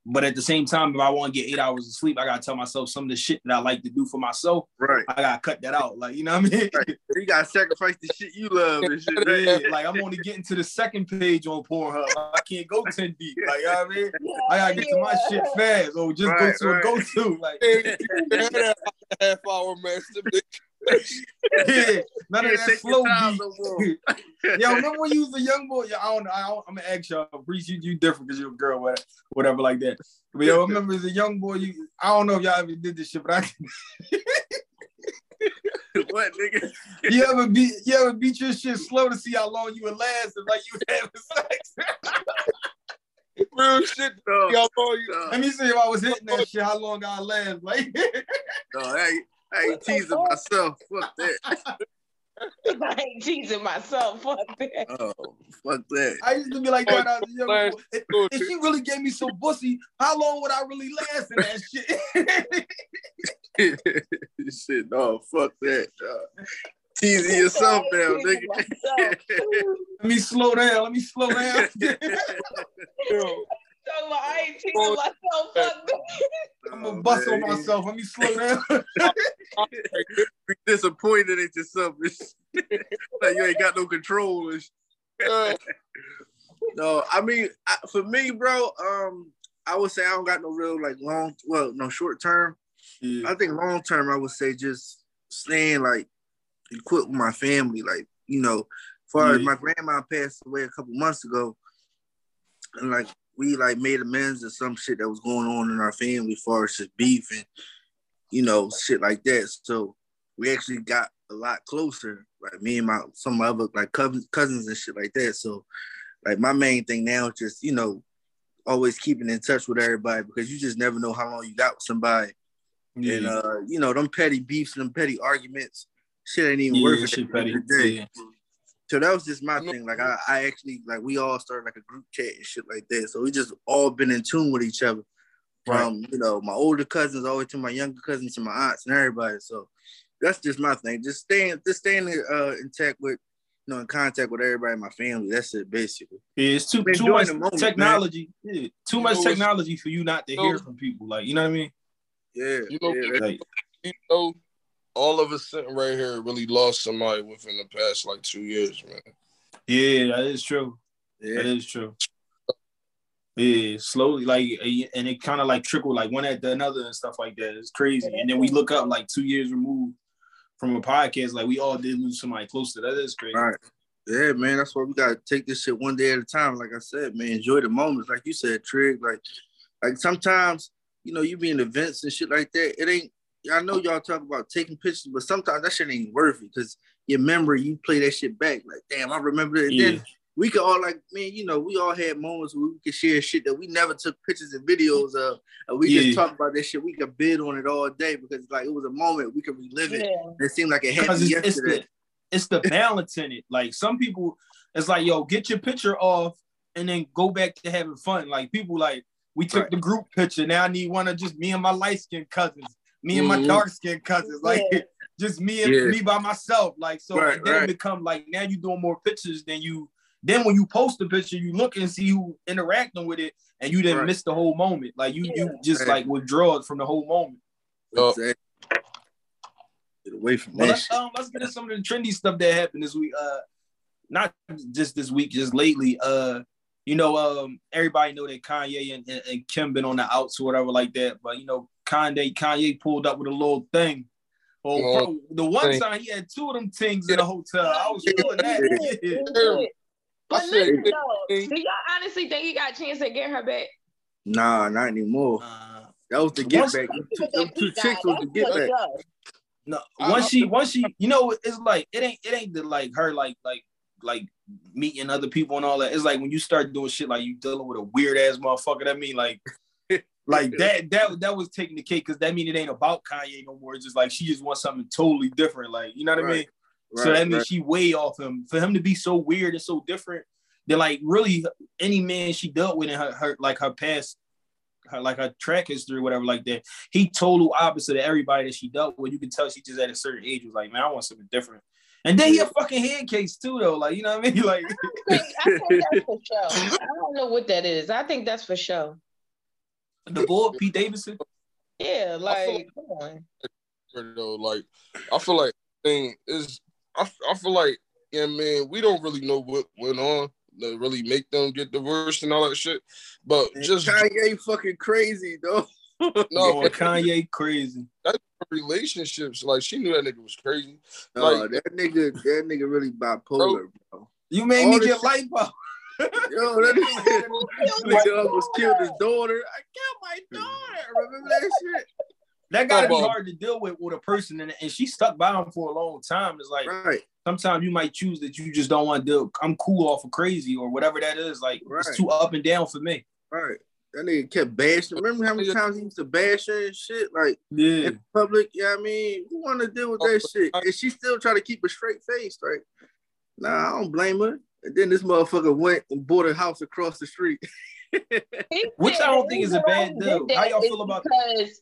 [SPEAKER 3] But at the same time, if I want to get eight hours of sleep, I gotta tell myself some of the shit that I like to do for myself.
[SPEAKER 4] Right.
[SPEAKER 3] I gotta cut that out. Like you know what I mean?
[SPEAKER 4] Right. You gotta sacrifice the shit you love and shit.
[SPEAKER 3] Yeah, like I'm only getting to the second page on Pornhub. I can't go 10 deep. Like you know what I mean? I gotta get to my shit fast. Or just
[SPEAKER 4] Right,
[SPEAKER 3] go to
[SPEAKER 4] right.
[SPEAKER 3] a go-to. Like
[SPEAKER 6] half hour masturbation.
[SPEAKER 3] Yeah, none of that slow beat. Yo, remember when you was a young boy? Yo, I don't know. I don't, I'm gonna ask y'all. Breeze, you, you different because you're a girl, whatever, whatever like that. But yo, remember as a young boy, you I don't know if y'all ever did this shit, but I
[SPEAKER 4] what what, nigga?
[SPEAKER 3] You ever beat you ever beat your shit slow to see how long you would last and like you having sex?
[SPEAKER 6] Real shit.
[SPEAKER 4] No,
[SPEAKER 6] know you.
[SPEAKER 4] no,
[SPEAKER 3] Let me see if I was hitting that shit, how long I last. Like
[SPEAKER 4] no, ain't, I ain't teasing myself. Fuck that.
[SPEAKER 5] I ain't teasing myself. Fuck that.
[SPEAKER 4] Oh, fuck that.
[SPEAKER 3] I used to be like that. I young.
[SPEAKER 6] Last-
[SPEAKER 3] If, if she really gave me some pussy, how long would I really last in that shit?
[SPEAKER 4] Shit, no, fuck that. dog. Teasing yourself
[SPEAKER 5] I
[SPEAKER 4] down,
[SPEAKER 5] teasing
[SPEAKER 4] nigga.
[SPEAKER 5] myself.
[SPEAKER 3] Let me slow down. Let me slow down.
[SPEAKER 5] So I ain't teasing myself. Fuck that.
[SPEAKER 3] I'm gonna bust on myself. Let me slow down.
[SPEAKER 4] Be disappointed at yourself. like you ain't got no control.
[SPEAKER 6] Uh,
[SPEAKER 4] No, I mean, I, for me, bro, um, I would say I don't got no real like long, well, no short term. I think long term, I would say just staying like equipped with my family. Like, you know, as far as my grandma passed away a couple months ago, and like we like made amends to some shit that was going on in our family as far as just beef and you know, shit like that. So we actually got a lot closer. Like me and my some of my other like cousins cousins and shit like that. So like my main thing now is just, you know, always keeping in touch with everybody because you just never know how long you got with somebody. And uh, you know, them petty beefs and them petty arguments, shit ain't even
[SPEAKER 3] yeah,
[SPEAKER 4] worth it.
[SPEAKER 3] shit
[SPEAKER 4] at the end
[SPEAKER 3] petty.
[SPEAKER 4] of the day.
[SPEAKER 3] Yeah.
[SPEAKER 4] So that was just my thing. Like I, I actually like we all started like a group chat and shit like that. So we just all been in tune with each other. From you know my older cousins all the way to my younger cousins to my aunts and everybody. So that's just my thing. Just staying, just staying uh, intact with, you know, in contact with everybody in my family. That's it, basically.
[SPEAKER 3] Yeah, it's too too much
[SPEAKER 4] moment,
[SPEAKER 3] technology. Yeah, too
[SPEAKER 6] You
[SPEAKER 3] much technology for you not to hear from people. Like you know what I mean?
[SPEAKER 4] Yeah,
[SPEAKER 6] You know-
[SPEAKER 4] yeah,
[SPEAKER 3] Like
[SPEAKER 6] you know, all of us sitting right here really lost somebody within the past like two years, man.
[SPEAKER 3] yeah, that is true.
[SPEAKER 4] yeah.
[SPEAKER 3] That is true. Yeah, slowly, like, and it kind of like trickled like one after another and stuff like that. It's crazy. And then we look up like two years removed from a podcast, like we all did lose somebody close to that. Is crazy.
[SPEAKER 4] All right. Yeah, man. That's why we gotta take this shit one day at a time. Like I said, man, enjoy the moments. Like you said, Trig. Like, like sometimes, you know, you be in events and shit like that. It ain't. I know y'all talk about taking pictures, but sometimes that shit ain't worth it because your memory, you play that shit back. Like, damn, I remember it. And
[SPEAKER 3] Yeah.
[SPEAKER 4] then we could all like, man, you know, we all had moments where we could share shit that we never took pictures and videos of, and we
[SPEAKER 3] Yeah.
[SPEAKER 4] just talk about that shit. We could bid on it all day because like it was a moment we could relive it.
[SPEAKER 5] Yeah.
[SPEAKER 4] It seemed like it
[SPEAKER 3] Because
[SPEAKER 4] happened
[SPEAKER 3] it's, it's
[SPEAKER 4] yesterday.
[SPEAKER 3] the it's the balance in it. Like some people, it's like, yo, get your picture off and then go back to having fun. Like people like we took
[SPEAKER 4] Right.
[SPEAKER 3] the group picture. Now I need one of just me and my light skinned cousins, me and my
[SPEAKER 6] Mhm.
[SPEAKER 3] dark skinned cousins. Like
[SPEAKER 5] Yeah.
[SPEAKER 3] just me and
[SPEAKER 4] Yeah.
[SPEAKER 3] me by myself. Like so
[SPEAKER 4] Right,
[SPEAKER 3] then
[SPEAKER 4] right.
[SPEAKER 3] it become like now you doing more pictures than you then when you post the picture, you look and see who interacting with it, and you didn't
[SPEAKER 4] Right.
[SPEAKER 3] miss the whole moment. Like you, you just
[SPEAKER 4] Right.
[SPEAKER 3] like withdraw from the whole moment.
[SPEAKER 6] Oh.
[SPEAKER 4] Exactly. Get away from
[SPEAKER 3] Well,
[SPEAKER 4] that
[SPEAKER 3] let's, um, let's get into some of the trendy stuff that happened this week. Uh, not just this week, just lately. Uh, you know, um, everybody know that Kanye and, and, and Kim been on the outs or whatever like that. But you know, Kanye Kanye pulled up with a little thing. Oh,
[SPEAKER 6] Oh,
[SPEAKER 3] bro, the one
[SPEAKER 6] thing.
[SPEAKER 3] time he had two of them things in the hotel. I was feeling that. Yeah.
[SPEAKER 5] But
[SPEAKER 6] I
[SPEAKER 5] listen though, do y'all honestly think he got a chance to get her back?
[SPEAKER 4] Nah, not anymore.
[SPEAKER 3] Uh,
[SPEAKER 4] That was the get
[SPEAKER 3] Once-
[SPEAKER 4] back. Them two, them two chicks was the get back.
[SPEAKER 3] No, once
[SPEAKER 6] I-
[SPEAKER 3] she, once she, you know, it's like it ain't, it ain't the like her, like, like, like meeting other people and all that. It's like when you start doing shit like you dealing with a weird ass motherfucker. That mean like, like that, that, that was taking the cake because that mean it ain't about Kanye no more. It's just like she just wants something totally different. Like, you know what I mean?
[SPEAKER 4] Right,
[SPEAKER 3] so that means she way off him. For him to be so weird and so different, than like really any man she dealt with in her, her like her past, her like her track history, whatever like that. He total opposite of everybody that she dealt with. You can tell she just at a certain age was like, man, I want something different. And then he a fucking head case too, though. Like you know what I mean? Like
[SPEAKER 5] I think, I think that's for show. I don't know what that is. I think that's for show.
[SPEAKER 3] The boy Pete Davidson.
[SPEAKER 5] Yeah, like
[SPEAKER 6] like-
[SPEAKER 5] come on.
[SPEAKER 6] though. Like I feel like thing is I, I feel like yeah man we don't really know what went on to really make them get divorced and all that shit. But
[SPEAKER 4] Man,
[SPEAKER 6] just
[SPEAKER 4] Kanye fucking crazy, though.
[SPEAKER 6] no
[SPEAKER 3] Going Kanye crazy.
[SPEAKER 6] That relationships. Like she knew that nigga was crazy.
[SPEAKER 4] No,
[SPEAKER 6] Like-
[SPEAKER 4] that nigga, that nigga really bipolar, bro.
[SPEAKER 3] You made
[SPEAKER 4] All
[SPEAKER 3] me get
[SPEAKER 4] shit-
[SPEAKER 3] light bulb.
[SPEAKER 4] Yo, that nigga, almost killed his daughter. I killed my daughter. Remember that shit?
[SPEAKER 3] That gotta be hard to deal with with a person, and, and she stuck by him for a long time. It's like
[SPEAKER 4] Right.
[SPEAKER 3] sometimes you might choose that you just don't want to do. I'm cool off of crazy or whatever that is. Like
[SPEAKER 4] Right.
[SPEAKER 3] it's too up and down for me.
[SPEAKER 4] Right. That nigga kept bashing. Remember how many times he used to bash her and shit? Like
[SPEAKER 3] Yeah,
[SPEAKER 4] in public, yeah, I mean, who want to deal with that shit? And she still try to keep a straight face, right? Nah, I don't blame her. And then this motherfucker went and bought a house across the street.
[SPEAKER 3] Which I don't think is a bad deal. How y'all feel about-
[SPEAKER 5] Because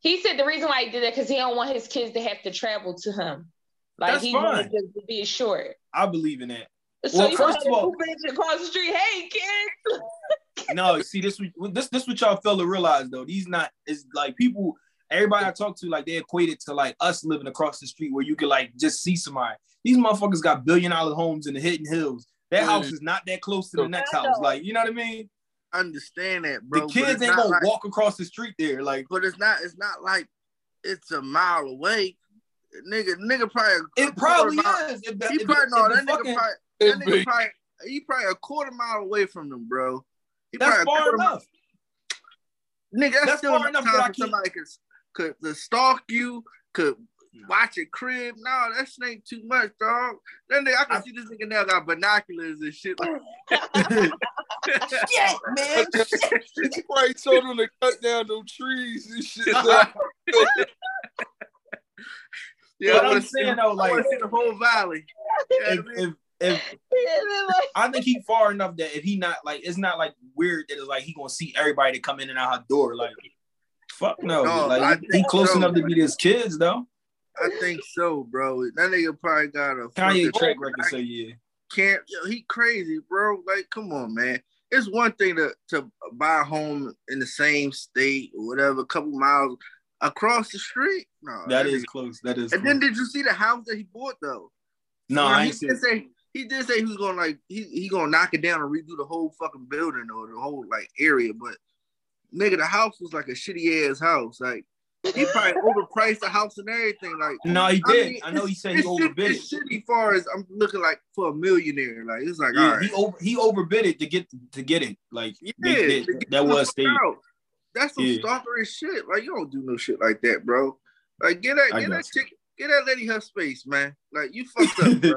[SPEAKER 5] he said the reason why he did that because he don't want his kids to have to travel to him. Like
[SPEAKER 3] That's
[SPEAKER 5] he
[SPEAKER 3] fine.
[SPEAKER 5] wanted to be short.
[SPEAKER 3] I believe in that.
[SPEAKER 5] So
[SPEAKER 3] Well,
[SPEAKER 5] you
[SPEAKER 3] first
[SPEAKER 5] first
[SPEAKER 3] of all-
[SPEAKER 5] of all, across the street, hey kids.
[SPEAKER 3] No, see this this this what y'all fail to realize though. These not is like people. Everybody I talk to, like they equate it to like us living across the street where you could like just see somebody. These motherfuckers got billion dollar homes in the hidden hills. That
[SPEAKER 6] Mm.
[SPEAKER 3] house is not that close to the next house. Like you know what I mean?
[SPEAKER 4] Understand that, bro.
[SPEAKER 3] the kids ain't gonna
[SPEAKER 4] like-
[SPEAKER 3] walk across the street there. Like
[SPEAKER 4] But it's not. It's not like it's a mile away. Nigga, nigga probably.
[SPEAKER 3] it probably
[SPEAKER 4] mile-
[SPEAKER 3] is. If the,
[SPEAKER 4] He
[SPEAKER 3] if
[SPEAKER 4] probably
[SPEAKER 3] the-
[SPEAKER 4] no. That nigga
[SPEAKER 3] fucking-
[SPEAKER 4] probably. That nigga
[SPEAKER 6] be-
[SPEAKER 4] probably. He probably a quarter mile away from them, bro. He
[SPEAKER 3] that's
[SPEAKER 4] probably a
[SPEAKER 3] far
[SPEAKER 4] quarter mile-
[SPEAKER 3] enough.
[SPEAKER 4] Nigga, that's,
[SPEAKER 3] That's
[SPEAKER 4] still
[SPEAKER 3] far
[SPEAKER 4] enough
[SPEAKER 3] enough that I
[SPEAKER 4] time
[SPEAKER 3] can't-
[SPEAKER 4] somebody could, could stalk you, could watch your crib. No, that shit ain't too much, dog. Then I can
[SPEAKER 3] I-
[SPEAKER 4] see this nigga now got binoculars and shit. Like,
[SPEAKER 3] Shit, man.
[SPEAKER 6] He probably told him to cut down them trees and shit.
[SPEAKER 4] yeah,
[SPEAKER 3] But
[SPEAKER 4] I
[SPEAKER 3] I'm
[SPEAKER 4] see,
[SPEAKER 3] saying though, like
[SPEAKER 4] want see the whole valley. Yeah,
[SPEAKER 3] if, if if I think he far enough that if he not like it's not like weird that it's like he gonna see everybody that come in and out her door. Like fuck no.
[SPEAKER 4] No,
[SPEAKER 3] like
[SPEAKER 4] I
[SPEAKER 3] he
[SPEAKER 4] think
[SPEAKER 3] close
[SPEAKER 4] so.
[SPEAKER 3] enough to be his kids though.
[SPEAKER 4] I think so, bro. That nigga probably got a
[SPEAKER 3] Kanye track record say yeah.
[SPEAKER 4] can't yo, he crazy, bro. Like, come on, man. It's one thing to to buy a home in the same state or whatever, a couple miles across the street. No,
[SPEAKER 3] That
[SPEAKER 4] nigga-
[SPEAKER 3] is close. That is
[SPEAKER 4] And
[SPEAKER 3] close.
[SPEAKER 4] then did you see the house that he bought though?
[SPEAKER 3] no, I
[SPEAKER 4] he
[SPEAKER 3] ain't
[SPEAKER 4] did
[SPEAKER 3] see
[SPEAKER 4] say he did say he was gonna like he he gonna knock it down and redo the whole fucking building or the whole like area, but nigga, the house was like a shitty ass house. Like he probably overpriced the house and everything. Like
[SPEAKER 3] No, he
[SPEAKER 4] I
[SPEAKER 3] did.
[SPEAKER 4] mean,
[SPEAKER 3] I, know he said he
[SPEAKER 4] shit-
[SPEAKER 3] overbid it.
[SPEAKER 4] It's shitty far as I'm looking like for a millionaire. Like it's like all
[SPEAKER 3] Yeah,
[SPEAKER 4] right.
[SPEAKER 3] he over he overbid it to get to get it. Like
[SPEAKER 4] Yeah,
[SPEAKER 3] they- they- that was
[SPEAKER 4] fuck out. That's some
[SPEAKER 3] Yeah.
[SPEAKER 4] stalkerish shit. Like you don't do no shit like that, bro. Like get that,
[SPEAKER 3] I
[SPEAKER 4] get that chick, get that lady her space, man. Like you fucked up, bro.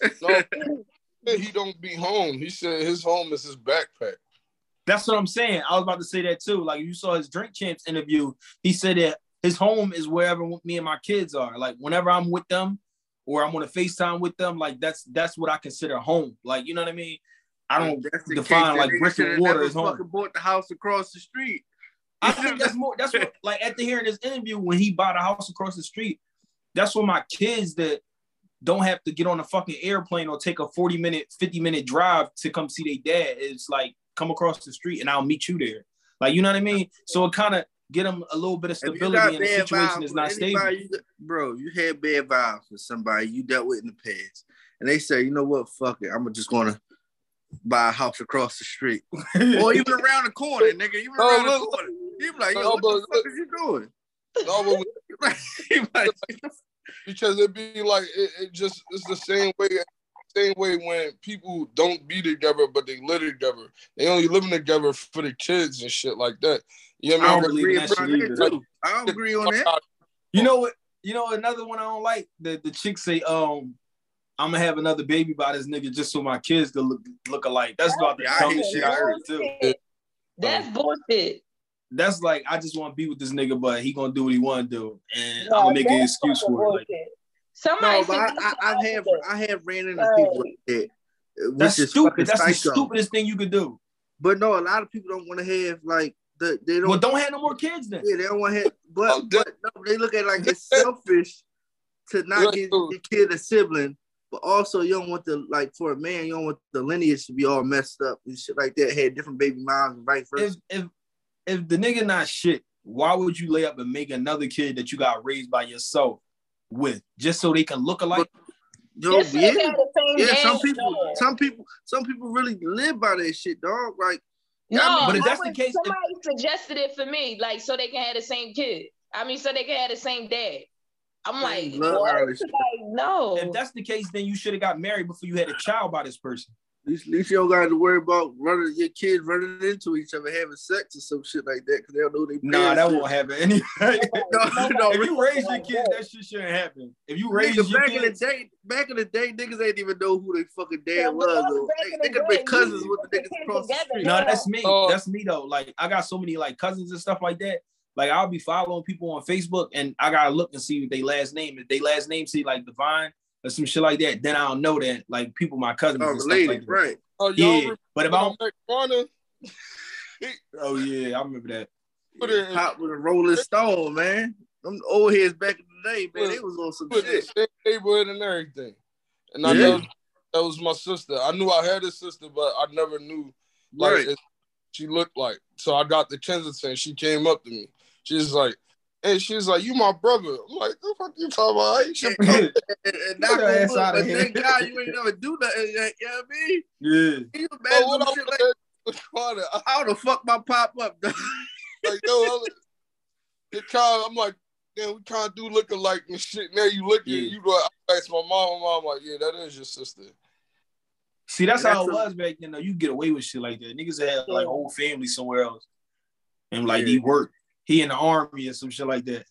[SPEAKER 6] No, he don't be home. He said his home is his backpack.
[SPEAKER 3] That's what I'm saying. I was about to say that too. Like you saw his Drink Champs interview, he said that his home is wherever me and my kids are. Like whenever I'm with them or I'm on a FaceTime with them, like that's that's what I consider home. Like you know what I mean? I don't define like brick and as home.
[SPEAKER 4] Fucking bought the house across the street.
[SPEAKER 3] I think that's more. That's what like after hearing this interview when he bought a house across the street. That's what my kids that don't have to get on a fucking airplane or take a 40 minute, 50 minute drive to come see their dad. It's like come across the street and I'll meet you there. Like you know what I mean? So it kind of get them a little bit of stability
[SPEAKER 4] got
[SPEAKER 3] and the situation
[SPEAKER 4] vibes
[SPEAKER 3] is
[SPEAKER 4] with
[SPEAKER 3] not stable.
[SPEAKER 4] you- bro. You had bad vibes with somebody you dealt with in the past, and they say, you know what, fuck it, I'm just gonna buy a house across the street, or even around the corner, nigga. Even
[SPEAKER 6] Oh,
[SPEAKER 4] around the corner. You be like, yo,
[SPEAKER 6] No,
[SPEAKER 4] what the
[SPEAKER 6] but-
[SPEAKER 4] fuck is you doing?
[SPEAKER 6] No, but
[SPEAKER 4] Like, you like,
[SPEAKER 6] because it'd be like it, it just it's the same way same way when people don't be together but they live together they only living together for the kids and shit like that you know
[SPEAKER 3] I
[SPEAKER 6] what
[SPEAKER 3] don't
[SPEAKER 6] I mean
[SPEAKER 3] believe in
[SPEAKER 4] agree
[SPEAKER 3] that shit either.
[SPEAKER 4] too. I don't agree on that.
[SPEAKER 3] You know what? You know another one I don't like. The the chick say, um, I'm gonna have another baby by this nigga just so my kids to look look alike. That's about the
[SPEAKER 4] Yeah, I hate
[SPEAKER 3] dumbest shit I heard too.
[SPEAKER 5] Bullshit. That's bullshit.
[SPEAKER 3] That's like I just want to be with this nigga, but he gonna do what he want to do, and
[SPEAKER 5] No,
[SPEAKER 3] I'm gonna make an excuse for it. Like,
[SPEAKER 5] bullshit. Somebody
[SPEAKER 4] No, but I, I, I have
[SPEAKER 5] that.
[SPEAKER 4] I have ran into people like that, which
[SPEAKER 3] that's
[SPEAKER 4] is
[SPEAKER 3] stupid.
[SPEAKER 4] fucking
[SPEAKER 3] That's the stupidest thing you could do.
[SPEAKER 4] But no, a lot of people don't want to have like the they don't.
[SPEAKER 3] Well, don't have no more kids then.
[SPEAKER 4] Yeah, they don't want to have, but,
[SPEAKER 6] Oh,
[SPEAKER 4] but no, they look at it like it's selfish to not give your kid a sibling, but also you don't want the like for a man, you don't want the lineage to be all messed up and shit like that. Had different baby moms and vice versa.
[SPEAKER 3] if if the nigga not shit, why would you lay up and make another kid that you got raised by yourself with just so they can look alike?
[SPEAKER 4] Yo,
[SPEAKER 5] Just so they
[SPEAKER 4] yeah,
[SPEAKER 5] have the same
[SPEAKER 4] yeah. Some people, some people, some people really live by that shit, dog. Like,
[SPEAKER 5] No,
[SPEAKER 4] I mean,
[SPEAKER 3] but if
[SPEAKER 5] I
[SPEAKER 3] that's the
[SPEAKER 5] was-
[SPEAKER 3] case, if-
[SPEAKER 5] somebody suggested it for me, like so they can have the same kid. I mean, so they can have the same dad. I'm like, what?
[SPEAKER 4] line and shit.
[SPEAKER 5] Like, no.
[SPEAKER 3] If that's the case, then you should have got married before you had a child by this person.
[SPEAKER 4] Least, at least you don't got to worry about running your kids running into each other, having sex or some shit like that, because they don't know they.
[SPEAKER 3] Nah, that
[SPEAKER 4] parents
[SPEAKER 3] won't happen. Anyway,
[SPEAKER 4] No, no,
[SPEAKER 3] if you raise your kids, that shit shouldn't happen. If you raise
[SPEAKER 4] Nigga,
[SPEAKER 3] your
[SPEAKER 4] back in the
[SPEAKER 3] kids,
[SPEAKER 4] day, back in the day, niggas ain't even know who they fucking dad
[SPEAKER 5] Yeah,
[SPEAKER 4] was. though. They, they
[SPEAKER 5] the
[SPEAKER 4] could have
[SPEAKER 5] day.
[SPEAKER 4] been cousins with the niggas
[SPEAKER 5] came
[SPEAKER 4] across the street.
[SPEAKER 3] no, that's me.
[SPEAKER 6] Oh.
[SPEAKER 3] That's me though. Like I got so many like cousins and stuff like that. Like I'll be following people on Facebook and I gotta look and see what they last name. If they last name see like Divine or some shit like that, then I'll know that like people my cousins
[SPEAKER 4] Oh,
[SPEAKER 3] and stuff
[SPEAKER 4] related,
[SPEAKER 3] like that.
[SPEAKER 4] right?
[SPEAKER 6] Oh,
[SPEAKER 3] Yeah, but if
[SPEAKER 6] when
[SPEAKER 3] I
[SPEAKER 6] I met Garner?
[SPEAKER 3] oh yeah, I remember that.
[SPEAKER 6] Put it in-
[SPEAKER 4] Pop with a Rolling Stone, man. Them old heads back in the day, man, they was on some
[SPEAKER 6] Put it in the
[SPEAKER 4] shit.
[SPEAKER 6] same neighborhood and everything. And I
[SPEAKER 4] Yeah.
[SPEAKER 6] know that was my sister. I knew I had a sister, but I never knew like
[SPEAKER 4] Right.
[SPEAKER 6] she looked like. So I got the Kensington. She came up to me. She's like, and she's like, "You my brother." I'm like, "The fuck you talking about? I ain't your brother."
[SPEAKER 4] And, and
[SPEAKER 3] Get your ass
[SPEAKER 4] wood,
[SPEAKER 3] outta
[SPEAKER 4] but
[SPEAKER 3] here.
[SPEAKER 4] thank God you ain't never do nothing. You know what I mean?
[SPEAKER 3] yeah.
[SPEAKER 4] You imagine
[SPEAKER 6] what
[SPEAKER 4] shit like,
[SPEAKER 6] was
[SPEAKER 4] how the fuck my pop up?
[SPEAKER 6] like, yo, I was- it kind I'm like, damn, we kind of do look alike and shit. Now you look at
[SPEAKER 3] Yeah.
[SPEAKER 6] you go, I asked my mom, my mom like, yeah, that is your sister.
[SPEAKER 3] See, that's
[SPEAKER 4] That's
[SPEAKER 3] how it
[SPEAKER 4] a-
[SPEAKER 3] was back then. Though you get away with shit like that. Niggas had like whole family somewhere else, and like
[SPEAKER 4] Yeah.
[SPEAKER 3] he worked. He in the army or some shit like that.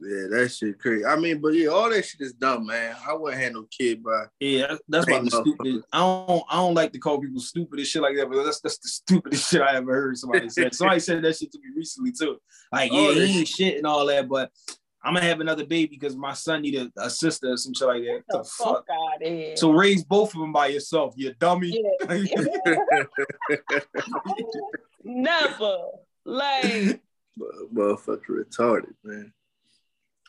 [SPEAKER 4] Yeah, that shit crazy. I mean, but yeah, all that shit is dumb, man. I wouldn't have no kid, but
[SPEAKER 3] Yeah, that's, that's about the stupid. I don't I don't like to call people stupid and shit like that, but that's that's the stupidest shit I ever heard somebody say. Somebody said that shit to me recently too. Like, oh, yeah,
[SPEAKER 4] Oh,
[SPEAKER 3] he ain't shit and all that, but I'm gonna have another baby because my son need a, a sister or some shit like that.
[SPEAKER 5] The
[SPEAKER 3] The
[SPEAKER 5] fuck
[SPEAKER 3] fuck.
[SPEAKER 5] out of here.
[SPEAKER 3] So raise both of them by yourself, you dummy.
[SPEAKER 5] Yeah. Never. Like,
[SPEAKER 4] motherfucker retarded, man.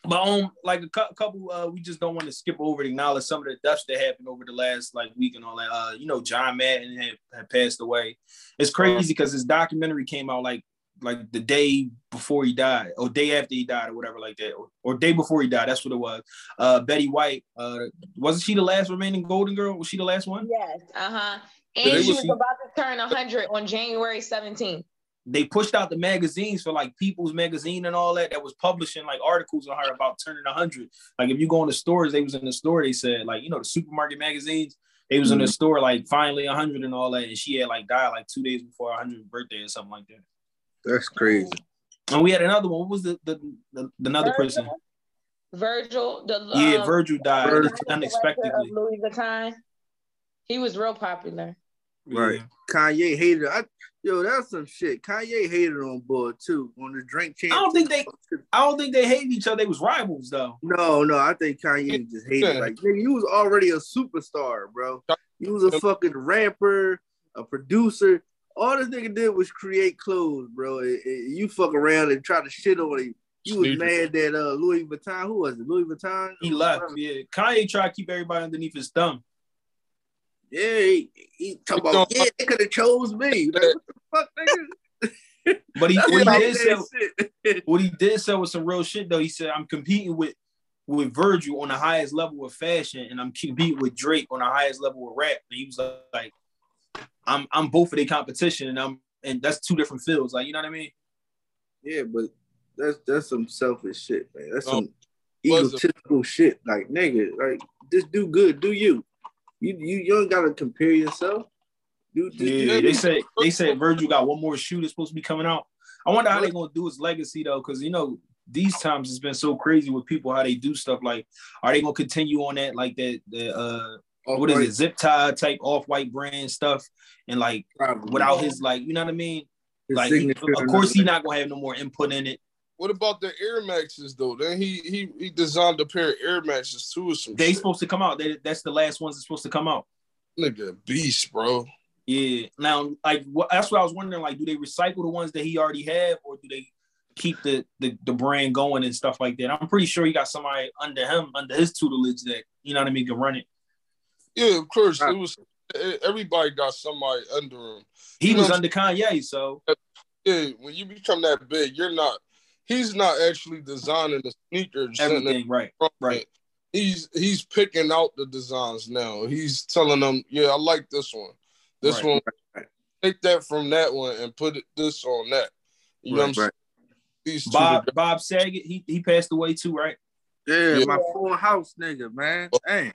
[SPEAKER 3] But um, like a cou- couple, uh, we just don't want to skip over and acknowledge some of the deaths that happened over the last like week and all that. Uh, you know, John Madden had, had passed away. It's crazy because his documentary came out like like the day before he died, or day after he died, or whatever like that, or, or day before he died. That's what it was. Uh, Betty White, uh, wasn't she the last remaining Golden Girl? Was she the last one?
[SPEAKER 5] yes. Uh huh. And she
[SPEAKER 3] was-
[SPEAKER 5] was about to turn 100 on January 17th.
[SPEAKER 3] They pushed out the magazines for like People's Magazine and all that that was publishing like articles on her about turning 100. Like if you go in the stores, they was in the store. They said like you know the supermarket magazines. They was in the store like finally 100 and all that, and she had like died like two days before her 100th birthday or something like that.
[SPEAKER 4] That's crazy.
[SPEAKER 3] And we had another one. What was the the, the, the another person?
[SPEAKER 5] Virgil, the
[SPEAKER 3] Yeah,
[SPEAKER 5] um,
[SPEAKER 3] Virgil died
[SPEAKER 4] Virgil.
[SPEAKER 3] unexpectedly.
[SPEAKER 5] Louis Vuitton. He was real popular.
[SPEAKER 4] Right. Kanye hated. I, yo, that's some shit. Kanye hated on board too on the drink champ.
[SPEAKER 3] I don't think they- I don't think they hated each other. They was rivals though.
[SPEAKER 4] No, no, I think Kanye just hated. Like, nigga, you was already a superstar, bro. You was a fucking rapper, a producer. All this nigga did was create clothes, bro. It- it- you fuck around and try to shit on him. You was mad that uh Louis Vuitton. Who was it? Louis Vuitton.
[SPEAKER 3] He left. Yeah, Kanye tried to keep everybody underneath his thumb.
[SPEAKER 4] Yeah, he, he talk about. Yeah, they could have chose me. Like, what the fuck, nigga?
[SPEAKER 3] But he, what he did say, what he did say was some real shit though. He said, "I'm competing with with Virgil on the highest level of fashion, and I'm competing with Drake on the highest level of rap." And he was like, "I'm I'm both of the competition, and I'm and that's two different fields. Like you know what I mean?
[SPEAKER 4] Yeah, but that's that's some selfish shit, man. That's
[SPEAKER 6] Oh,
[SPEAKER 4] some egotistical shit. Like nigga, like just do good, do you. You you you don't gotta compare yourself. Just
[SPEAKER 3] Yeah, they said they said Virgil got one more shoe that's supposed to be coming out. I wonder how they're gonna do his legacy though, because you know these times it's been so crazy with people how they do stuff. Like, are they gonna continue on that like that? The uh, what is it, zip tie type off white brand stuff, and like
[SPEAKER 4] Probably.
[SPEAKER 3] without his like, you know what I mean?
[SPEAKER 4] His
[SPEAKER 3] Like, he- of course he's not gonna have no more input in it.
[SPEAKER 6] What about the Air Maxes though? Then he he he designed a pair of Air Maxes too or some
[SPEAKER 3] They
[SPEAKER 6] shit.
[SPEAKER 3] supposed to come out. They, that's the last ones that's supposed to come out.
[SPEAKER 6] Nigga, beast, bro.
[SPEAKER 3] Yeah. Now, like, what, that's what I was wondering. Like, do they recycle the ones that he already have, or do they keep the, the the brand going and stuff like that? I'm pretty sure he got somebody under him, under his tutelage that you know what I mean, can run it.
[SPEAKER 6] Yeah, of course. It was everybody got somebody under him.
[SPEAKER 3] He
[SPEAKER 6] You
[SPEAKER 3] was
[SPEAKER 6] know-
[SPEAKER 3] under Kanye, so
[SPEAKER 6] Yeah, when you become that big, you're not. He's not actually designing the sneakers.
[SPEAKER 3] everything right, right.
[SPEAKER 6] He's he's picking out the designs now. He's telling them, yeah, I like this one. This
[SPEAKER 3] Right.
[SPEAKER 6] one, take that from that one and put it this on that. You know what I'm saying?
[SPEAKER 4] Right.
[SPEAKER 6] These
[SPEAKER 3] Bob. Bob Saget, he he passed away too, right?
[SPEAKER 4] Yeah,
[SPEAKER 6] Yeah.
[SPEAKER 4] my full house nigga, man. Dang.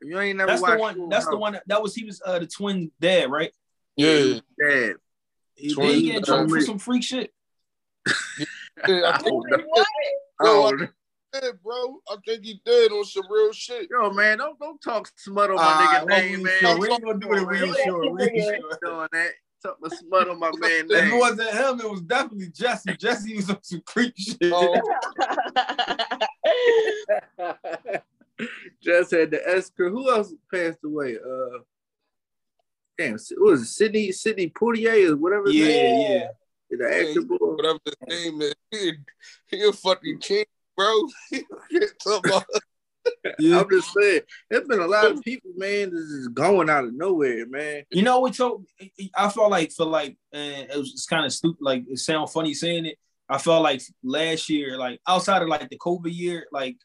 [SPEAKER 4] If you ain't never
[SPEAKER 3] That's the
[SPEAKER 4] watched
[SPEAKER 3] one.
[SPEAKER 4] Full
[SPEAKER 3] That's the one. That was he was uh the twin dad, right?
[SPEAKER 6] Yeah,
[SPEAKER 4] Dad. He,
[SPEAKER 3] he
[SPEAKER 4] he-
[SPEAKER 3] get in trouble for some freak shit?
[SPEAKER 6] Yeah, I think
[SPEAKER 5] What?
[SPEAKER 4] Oh,
[SPEAKER 6] he did, bro. I think he did on some real shit.
[SPEAKER 4] yo, man, don't don't talk smut on my
[SPEAKER 3] Ah,
[SPEAKER 4] nigga name, man.
[SPEAKER 3] sure. We ain't gonna do it. We ain't sure. We ain't sure.
[SPEAKER 4] doing that. Talk the smut on my man Name.
[SPEAKER 3] If it wasn't him, it was definitely Jesse. Jesse was on some creep shit.
[SPEAKER 6] Oh,
[SPEAKER 4] Just had the Esker. Who else passed away? Uh, damn, what was it? Sidney Sidney Poitier or whatever.
[SPEAKER 3] yeah,
[SPEAKER 4] name
[SPEAKER 3] yeah.
[SPEAKER 4] Is? The actor boy.
[SPEAKER 6] whatever his name is, he, he a fucking king, bro. He can't talk about
[SPEAKER 3] yeah.
[SPEAKER 4] I'm just saying, there's been a lot of people, man, this is going out of nowhere, man.
[SPEAKER 3] You know what? So I felt like for like, and it was kind of stupid. Like it sound funny saying it. I felt like last year, like outside of like the COVID year, like,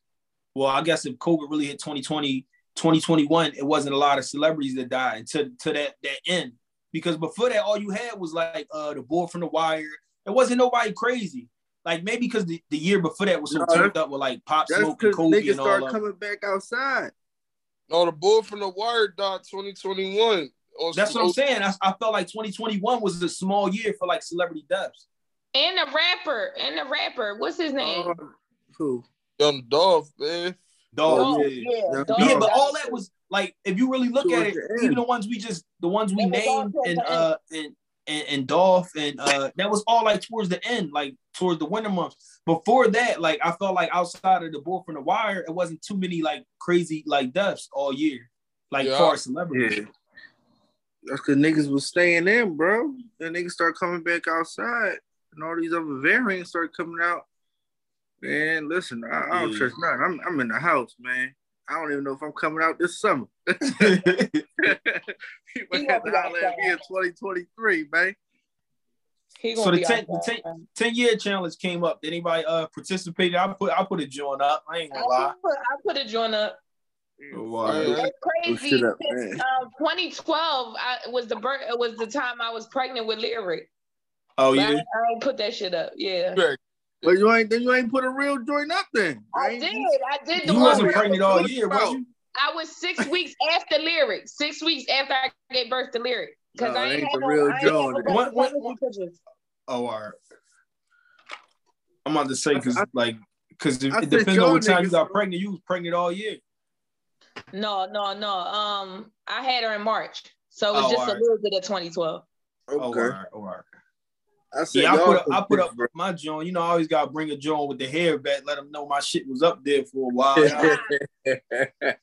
[SPEAKER 3] well, I guess if COVID really hit 2020, 2021, it wasn't a lot of celebrities that died to to that that end. Because before that, all you had was like uh the boy from the wire. It wasn't nobody crazy. Like maybe because the, the year before that was so
[SPEAKER 4] No,
[SPEAKER 3] turned up with like pop smoke and Kobe
[SPEAKER 4] niggas
[SPEAKER 3] and all
[SPEAKER 4] start
[SPEAKER 3] that.
[SPEAKER 4] coming back outside.
[SPEAKER 6] No, the boy from the wire died 2021. on
[SPEAKER 3] That's
[SPEAKER 6] some
[SPEAKER 3] what I'm saying. I, I felt like 2021 was a small year for like celebrity deaths.
[SPEAKER 5] and the rapper, and the rapper, what's his name?
[SPEAKER 4] Uh, who?
[SPEAKER 6] Young Dolph, man.
[SPEAKER 3] Dog,
[SPEAKER 4] Oh,
[SPEAKER 3] yeah.
[SPEAKER 5] yeah,
[SPEAKER 4] Yeah,
[SPEAKER 5] dog.
[SPEAKER 3] Yeah, but all that was like if you really look at it, even the ones we just the ones we
[SPEAKER 5] It was all
[SPEAKER 3] named and uh and and, and Dolph and uh that was all like towards the end, like towards the winter months. Before that, like I felt like outside of the boy from the wire, it wasn't too many like crazy like deaths all year, like
[SPEAKER 6] Yeah.
[SPEAKER 3] far as celebrities.
[SPEAKER 4] Yeah. That's because niggas was staying in, bro. And niggas start coming back outside. And all these other variants start coming out. Man, listen, I, I don't
[SPEAKER 3] Yeah.
[SPEAKER 4] trust nothing. I'm, I'm in the house, man. I don't even know if I'm coming out this summer. People
[SPEAKER 5] He
[SPEAKER 4] have
[SPEAKER 5] gonna
[SPEAKER 4] to
[SPEAKER 5] be
[SPEAKER 4] holler at me in 2023, man.
[SPEAKER 5] He
[SPEAKER 3] So
[SPEAKER 5] gonna
[SPEAKER 3] the
[SPEAKER 5] be
[SPEAKER 3] ten, the
[SPEAKER 5] outside.
[SPEAKER 3] ten, 10 year challenge came up. Did anybody uh participate? I put I put a joint up. I ain't gonna lie.
[SPEAKER 5] put, I put a joint up.
[SPEAKER 3] Wow.
[SPEAKER 5] It's crazy.
[SPEAKER 4] up,
[SPEAKER 5] Since,
[SPEAKER 4] man.
[SPEAKER 5] um, 2012 I, was the birth. It was the time I was pregnant with Lyric.
[SPEAKER 3] Oh
[SPEAKER 5] But
[SPEAKER 3] yeah.
[SPEAKER 5] ain't- I put that shit up. Yeah,
[SPEAKER 4] But you ain't then you ain't put a real joint up then.
[SPEAKER 5] I did. I did the
[SPEAKER 3] You
[SPEAKER 5] one
[SPEAKER 3] wasn't pregnant all year, was you?
[SPEAKER 5] I was six weeks after Lyric. Six weeks after I gave birth to Lyric. Because
[SPEAKER 4] No,
[SPEAKER 5] I ain't
[SPEAKER 4] ain't
[SPEAKER 5] had
[SPEAKER 4] the
[SPEAKER 5] no,
[SPEAKER 4] real
[SPEAKER 5] I ain't
[SPEAKER 4] John.
[SPEAKER 5] have no
[SPEAKER 3] What- what- Oh, all right. I'm about to say because like because it, it depends on what time you got pregnant. You was pregnant all year.
[SPEAKER 5] No, no, no. Um, I had her in March, so it was
[SPEAKER 3] Oh,
[SPEAKER 5] just
[SPEAKER 3] alright.
[SPEAKER 5] a little bit of 2012.
[SPEAKER 3] Oh, all
[SPEAKER 4] Okay.
[SPEAKER 3] right, all right.
[SPEAKER 4] I said
[SPEAKER 3] Yeah, I put up, I put up my joint. You know, I always gotta bring a joint with the hair back, let them know my shit was up there for a while. I,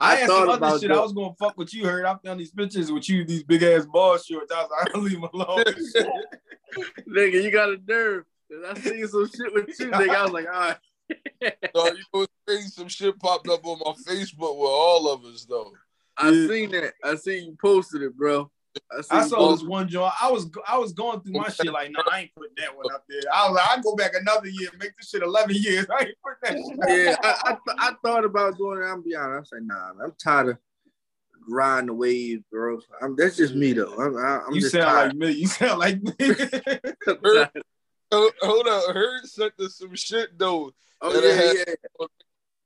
[SPEAKER 4] I
[SPEAKER 3] had
[SPEAKER 4] thought
[SPEAKER 3] some other shit.
[SPEAKER 4] that.
[SPEAKER 3] I was gonna fuck with you. Heard I found these pictures with you, these big ass ball shorts. I was like, I'll leave them alone.
[SPEAKER 4] nigga, you got a nerve. 'Cause I seen some shit with you, nigga. I was like, all right.
[SPEAKER 6] No, you know what's crazy? Some shit popped up on my Facebook with all of us though.
[SPEAKER 4] I
[SPEAKER 3] Yeah.
[SPEAKER 4] seen that. I seen you posted it, bro. I,
[SPEAKER 3] I saw this one joint. I was I was going through my shit like, no, I ain't putting that one up there. I was like, I go back another year, make this shit 11 years. I ain't put that shit.
[SPEAKER 4] Yeah, I, I, th- I thought about doing it. I'm be honest. I said, nah, I'm tired of riding the wave, bro. I'm, that's just me, though. I'm, I- I'm
[SPEAKER 3] you
[SPEAKER 4] just
[SPEAKER 3] sound
[SPEAKER 4] tired.
[SPEAKER 3] like me. You sound like me.
[SPEAKER 4] I'm.
[SPEAKER 6] Hold hold on, Heard sent us some shit though
[SPEAKER 4] oh,
[SPEAKER 6] That I
[SPEAKER 4] yeah,
[SPEAKER 6] had-
[SPEAKER 4] yeah.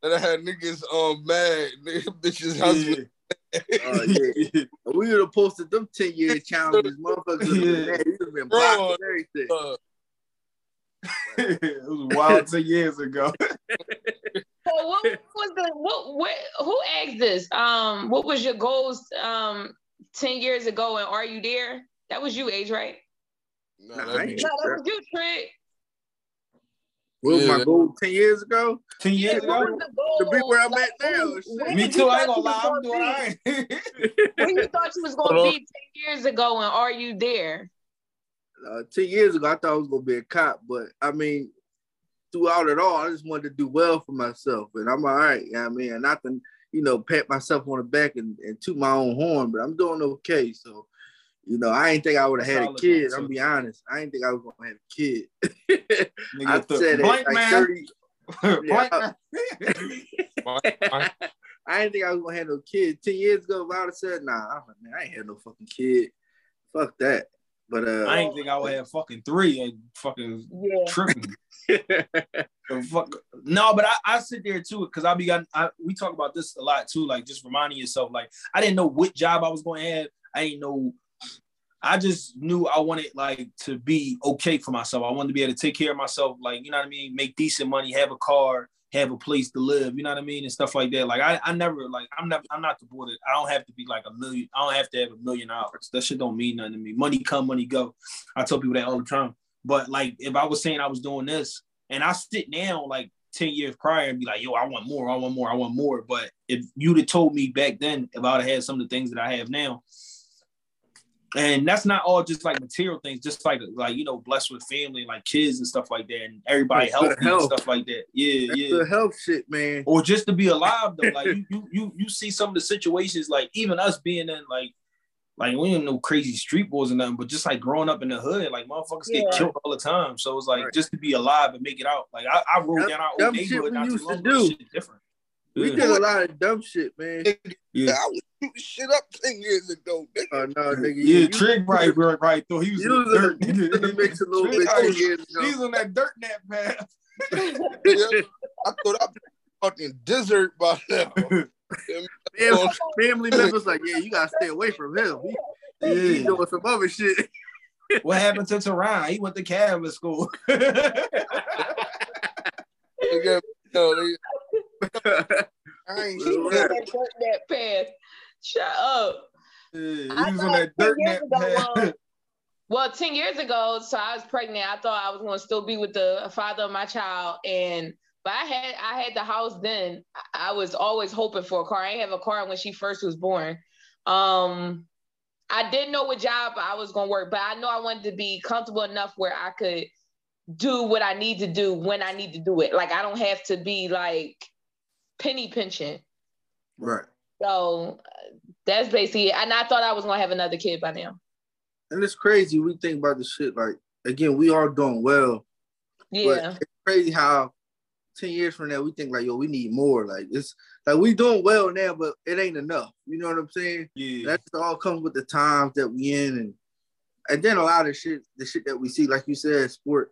[SPEAKER 6] that I had niggas um mad. Nigga, bitches husband.
[SPEAKER 4] Oh, yeah. We would have posted them 10 year challenges. Motherfuckers would have been
[SPEAKER 3] Yeah.
[SPEAKER 4] mad. You'd have been
[SPEAKER 6] Bro.
[SPEAKER 4] blocked and everything.
[SPEAKER 6] Uh,
[SPEAKER 3] it was wild 10 years ago.
[SPEAKER 5] So what was the what what who asked this? Um, what was your goals um 10 years ago and are you there? That was you, age, right?
[SPEAKER 6] no,
[SPEAKER 4] Nah,
[SPEAKER 6] that
[SPEAKER 4] I
[SPEAKER 6] be-
[SPEAKER 4] ain't-
[SPEAKER 5] No, that was you, Trent.
[SPEAKER 4] What was my goal 10 years ago?
[SPEAKER 3] 10 years
[SPEAKER 5] What
[SPEAKER 3] ago?
[SPEAKER 5] was the goal?
[SPEAKER 4] To be where I'm
[SPEAKER 5] Like,
[SPEAKER 4] at now,
[SPEAKER 5] when- when
[SPEAKER 3] Me too. I ain't
[SPEAKER 5] thought
[SPEAKER 3] gonna
[SPEAKER 5] you
[SPEAKER 3] lie. I'm doing
[SPEAKER 5] gonna
[SPEAKER 3] all right.
[SPEAKER 5] be- When you thought you was gonna
[SPEAKER 6] Hold on.
[SPEAKER 5] be 10 years ago and are you there?
[SPEAKER 4] Uh, 10 years ago, I thought I was going to be a cop, but I mean, throughout it all, I just wanted to do well for myself. And I'm all right. You know what I mean? And not to, you know, pat myself on the back and, and toot my own horn, but I'm doing okay. So, you know, I ain't think I would have had a kid. I'm be honest. I didn't think I was to have a kid.
[SPEAKER 3] Nigga,
[SPEAKER 4] I said it
[SPEAKER 3] blank
[SPEAKER 4] like
[SPEAKER 3] man.
[SPEAKER 4] 30. Yeah.
[SPEAKER 3] man.
[SPEAKER 4] I didn't think I was gonna have no kid. Ten years ago, if I would have said, nah, I'm like, man, I ain't had no fucking kid. Fuck that. But uh,
[SPEAKER 3] I ain't think I would have fucking three and fucking
[SPEAKER 5] Yeah.
[SPEAKER 3] tripping. Fuck- No, but I, I sit there too because I be got I, we talk about this a lot too, like just reminding yourself, like I didn't know what job I was going to have. I didn't know. I just knew I wanted like to be okay for myself. I wanted to be able to take care of myself, like you know what I mean, make decent money, have a car, have a place to live, you know what I mean, and stuff like that. Like I, I never like I'm never I'm not the that I don't have to be like a million. I don't have to have a million dollars. That shit don't mean nothing to me. Money come, money go. I tell people that all the time. But like if I was saying I was doing this and I sit down like 10 years prior and be like, yo, I want more, I want more, I want more. But if you'd have told me back then if I would have had some of the things that I have now, and that's not all just like material things, just like like you know, blessed with family, like kids and stuff like that, and everybody
[SPEAKER 4] That's
[SPEAKER 3] healthy and stuff like that. Yeah,
[SPEAKER 4] that's
[SPEAKER 3] yeah
[SPEAKER 4] the health shit, man.
[SPEAKER 3] or just to be alive though. Like you, you, you, you see some of the situations, like even us being in like, like we ain't no crazy street boys or nothing, but just like growing up in the hood, like motherfuckers get killed all the time. So it's like
[SPEAKER 4] Right.
[SPEAKER 3] just to be alive and make it out. Like I, I rode down our old neighborhood not too long ago. different.
[SPEAKER 4] We
[SPEAKER 3] Yeah.
[SPEAKER 4] did a lot of dumb shit, man.
[SPEAKER 3] Yeah,
[SPEAKER 6] I was shooting shit up ten years ago. nigga.
[SPEAKER 4] Oh no, nigga.
[SPEAKER 3] yeah.
[SPEAKER 4] you-
[SPEAKER 3] Trig right, right, right. Though he was,
[SPEAKER 4] You
[SPEAKER 3] in
[SPEAKER 4] was
[SPEAKER 3] the
[SPEAKER 4] in
[SPEAKER 3] dirt.
[SPEAKER 4] the, you in the mix a little
[SPEAKER 3] Trig
[SPEAKER 4] bit
[SPEAKER 3] right.
[SPEAKER 4] two years
[SPEAKER 3] He was on that dirt nap path.
[SPEAKER 6] Yeah. I thought I'd be fucking desert by now.
[SPEAKER 4] Fam- Family members like, yeah, you gotta stay away from him. He, he
[SPEAKER 3] Yeah.
[SPEAKER 4] doing some other shit.
[SPEAKER 3] What happened to Teron? He went to Catholic school.
[SPEAKER 6] Nigga, no, they- I ain't
[SPEAKER 4] Real
[SPEAKER 6] shit.
[SPEAKER 4] rap.
[SPEAKER 5] that dirt path. Shut up.
[SPEAKER 3] He
[SPEAKER 5] I
[SPEAKER 3] was on that dirt
[SPEAKER 5] 10 years
[SPEAKER 3] nap
[SPEAKER 5] ago,
[SPEAKER 3] path.
[SPEAKER 5] um, Well, 10 years ago, so I was pregnant. I thought I was going to still be with the father of my child. And, but I had, I had the house then. I I was always hoping for a car. I didn't have a car when she first was born. Um, I didn't know what job I was going to work, but I know I wanted to be comfortable enough where I could do what I need to do when I need to do it. Like, I don't have to be like penny pinching.
[SPEAKER 4] Right.
[SPEAKER 5] So uh, that's basically it. And I thought I was going to have another kid by now.
[SPEAKER 4] And it's crazy. We think about the shit like again, we are doing well.
[SPEAKER 5] Yeah.
[SPEAKER 4] But it's crazy how 10 years from now we think like, yo, we need more. Like it's like we doing well now, but it ain't enough. You know what I'm saying?
[SPEAKER 3] Yeah.
[SPEAKER 4] That all comes with the times that we in and and then a lot of shit, the shit that we see, like you said, sport.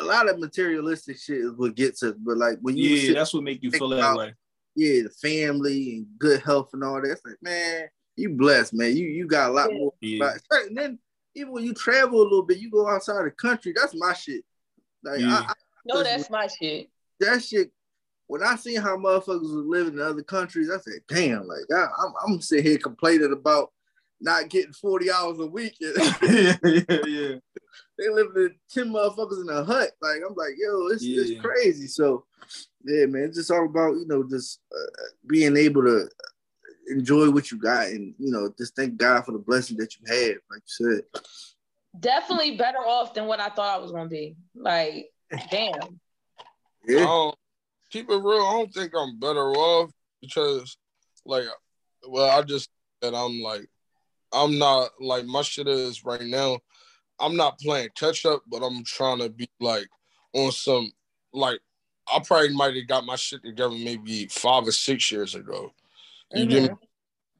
[SPEAKER 4] A lot of materialistic shit is what gets us. But like when you
[SPEAKER 3] Yeah,
[SPEAKER 4] sit-
[SPEAKER 3] that's what make you
[SPEAKER 4] think
[SPEAKER 3] feel that
[SPEAKER 4] about-
[SPEAKER 3] way.
[SPEAKER 4] yeah, the family and good health and all that. It's like, man, you blessed, man. You you got a lot
[SPEAKER 5] Yeah.
[SPEAKER 4] more.
[SPEAKER 3] Yeah.
[SPEAKER 4] But and then even when you travel a little bit, you go outside the country. That's my shit. Like
[SPEAKER 3] Yeah.
[SPEAKER 4] I, I,
[SPEAKER 5] No, that's my shit.
[SPEAKER 4] that shit. When I seen how motherfuckers was living in other countries, I said, damn, like I, I'm I'm sitting here complaining about not getting 40 hours a week.
[SPEAKER 3] yeah, yeah, yeah.
[SPEAKER 4] They live in 10 motherfuckers in a hut. Like I'm like, yo, it's,
[SPEAKER 3] Yeah.
[SPEAKER 4] it's crazy. So yeah, man, it's just all about, you know, just uh, being able to enjoy what you got and you know, just thank God for the blessing that you have, like you said.
[SPEAKER 5] Definitely better off than what I thought I was gonna be. Like, damn.
[SPEAKER 6] I
[SPEAKER 4] Yeah.
[SPEAKER 6] don't, keep it real. I don't think I'm better off because, like, well, I just that I'm like, I'm not like my shit is right now. I'm not playing catch up, but I'm trying to be like on some like I probably might have got my shit together maybe five or six years ago. You get me?
[SPEAKER 5] Mhm.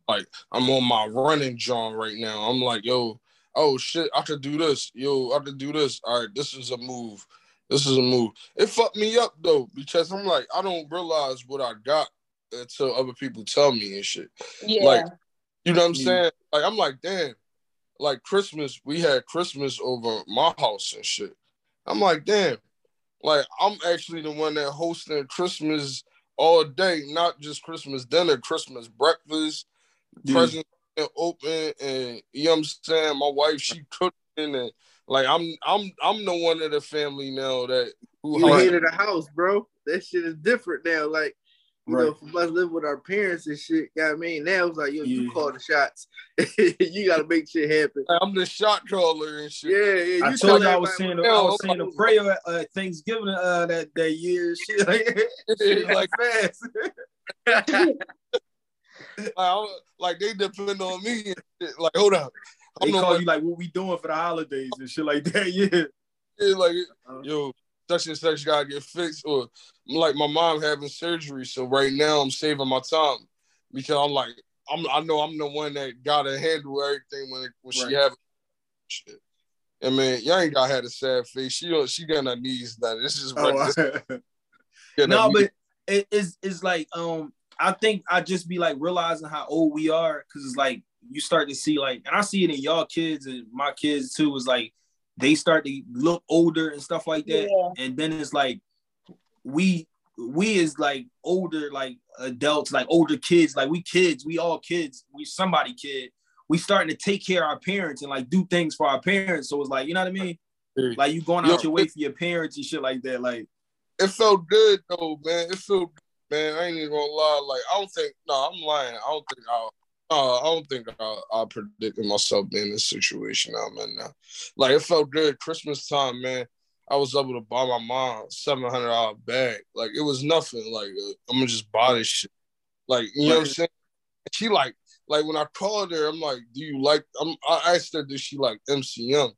[SPEAKER 6] Like I'm on my running John right now. I'm like, yo, oh shit, I could do this. Yo, I could do this. All right, this is a move. This is a move. It fucked me up though, because I'm like, I don't realize what I got until other people tell me and shit.
[SPEAKER 5] Yeah.
[SPEAKER 6] Like, you know what I'm
[SPEAKER 3] Yeah.
[SPEAKER 6] saying? Like, I'm like, damn, like Christmas, we had Christmas over my house and shit. I'm like, damn, like I'm actually the one that hosting Christmas all day, not just Christmas dinner, Christmas breakfast,
[SPEAKER 3] Yeah.
[SPEAKER 6] presents open, and you know what I'm saying. My wife, she cooking, and like I'm, I'm, I'm the one of the family now that who
[SPEAKER 4] You head of the house, bro. That shit is different now. Like, you know,
[SPEAKER 3] Right.
[SPEAKER 4] from us living with our parents and shit. You know what I mean? Now it's like, yo, you call the shots. you gotta make shit happen.
[SPEAKER 6] I'm the shot caller and shit.
[SPEAKER 4] Yeah, yeah.
[SPEAKER 3] I told you
[SPEAKER 4] tell
[SPEAKER 3] I was
[SPEAKER 4] everybody
[SPEAKER 3] saying I was saying a prayer at uh, Thanksgiving uh, that that year. Shit like, shit like fast.
[SPEAKER 6] Like, I'm- like they depend on me. And shit. Like, hold up,
[SPEAKER 3] They
[SPEAKER 6] I'm the
[SPEAKER 3] call
[SPEAKER 6] one.
[SPEAKER 3] you like, what we doing for the holidays and shit like that. Yeah.
[SPEAKER 6] Yeah, like,
[SPEAKER 4] Uh-huh.
[SPEAKER 6] yo, such and such gotta get fixed, or like my mom having surgery. So right now I'm saving my time because I'm like, I'm I know I'm the one that gotta handle everything when when she
[SPEAKER 3] Right.
[SPEAKER 6] have shit. I mean, y'all ain't got had a sad face. She don't, she got her knees done. This is
[SPEAKER 3] Oh,
[SPEAKER 6] this,
[SPEAKER 3] I- no, but it is it's like um I think I just be like realizing how old we are because it's like you start to see like and I see it in y'all kids and my kids too is like they start to look older and stuff like that
[SPEAKER 5] Yeah.
[SPEAKER 3] and then it's like we we is like older like adults like older kids like we kids we all kids we somebody kid we starting to take care of our parents and like do things for our parents so it's like you know what I mean like you going out
[SPEAKER 6] Yo,
[SPEAKER 3] your way for your parents and shit like that like
[SPEAKER 6] it's so good though, man. It's so good, man. I ain't even gonna lie. Like I don't think no, I'm lying. I don't think I'll uh, I don't think I, I predicted myself being in this situation I'm in now. Like it felt good. Christmas time, man. I was able to buy my mom seven hundred dollar bag. Like it was nothing. Like uh, I'm gonna just buy this shit. Like you know what I'm saying? She like like when I called her, I'm like, do you like? I'm I asked her, does she like MCM?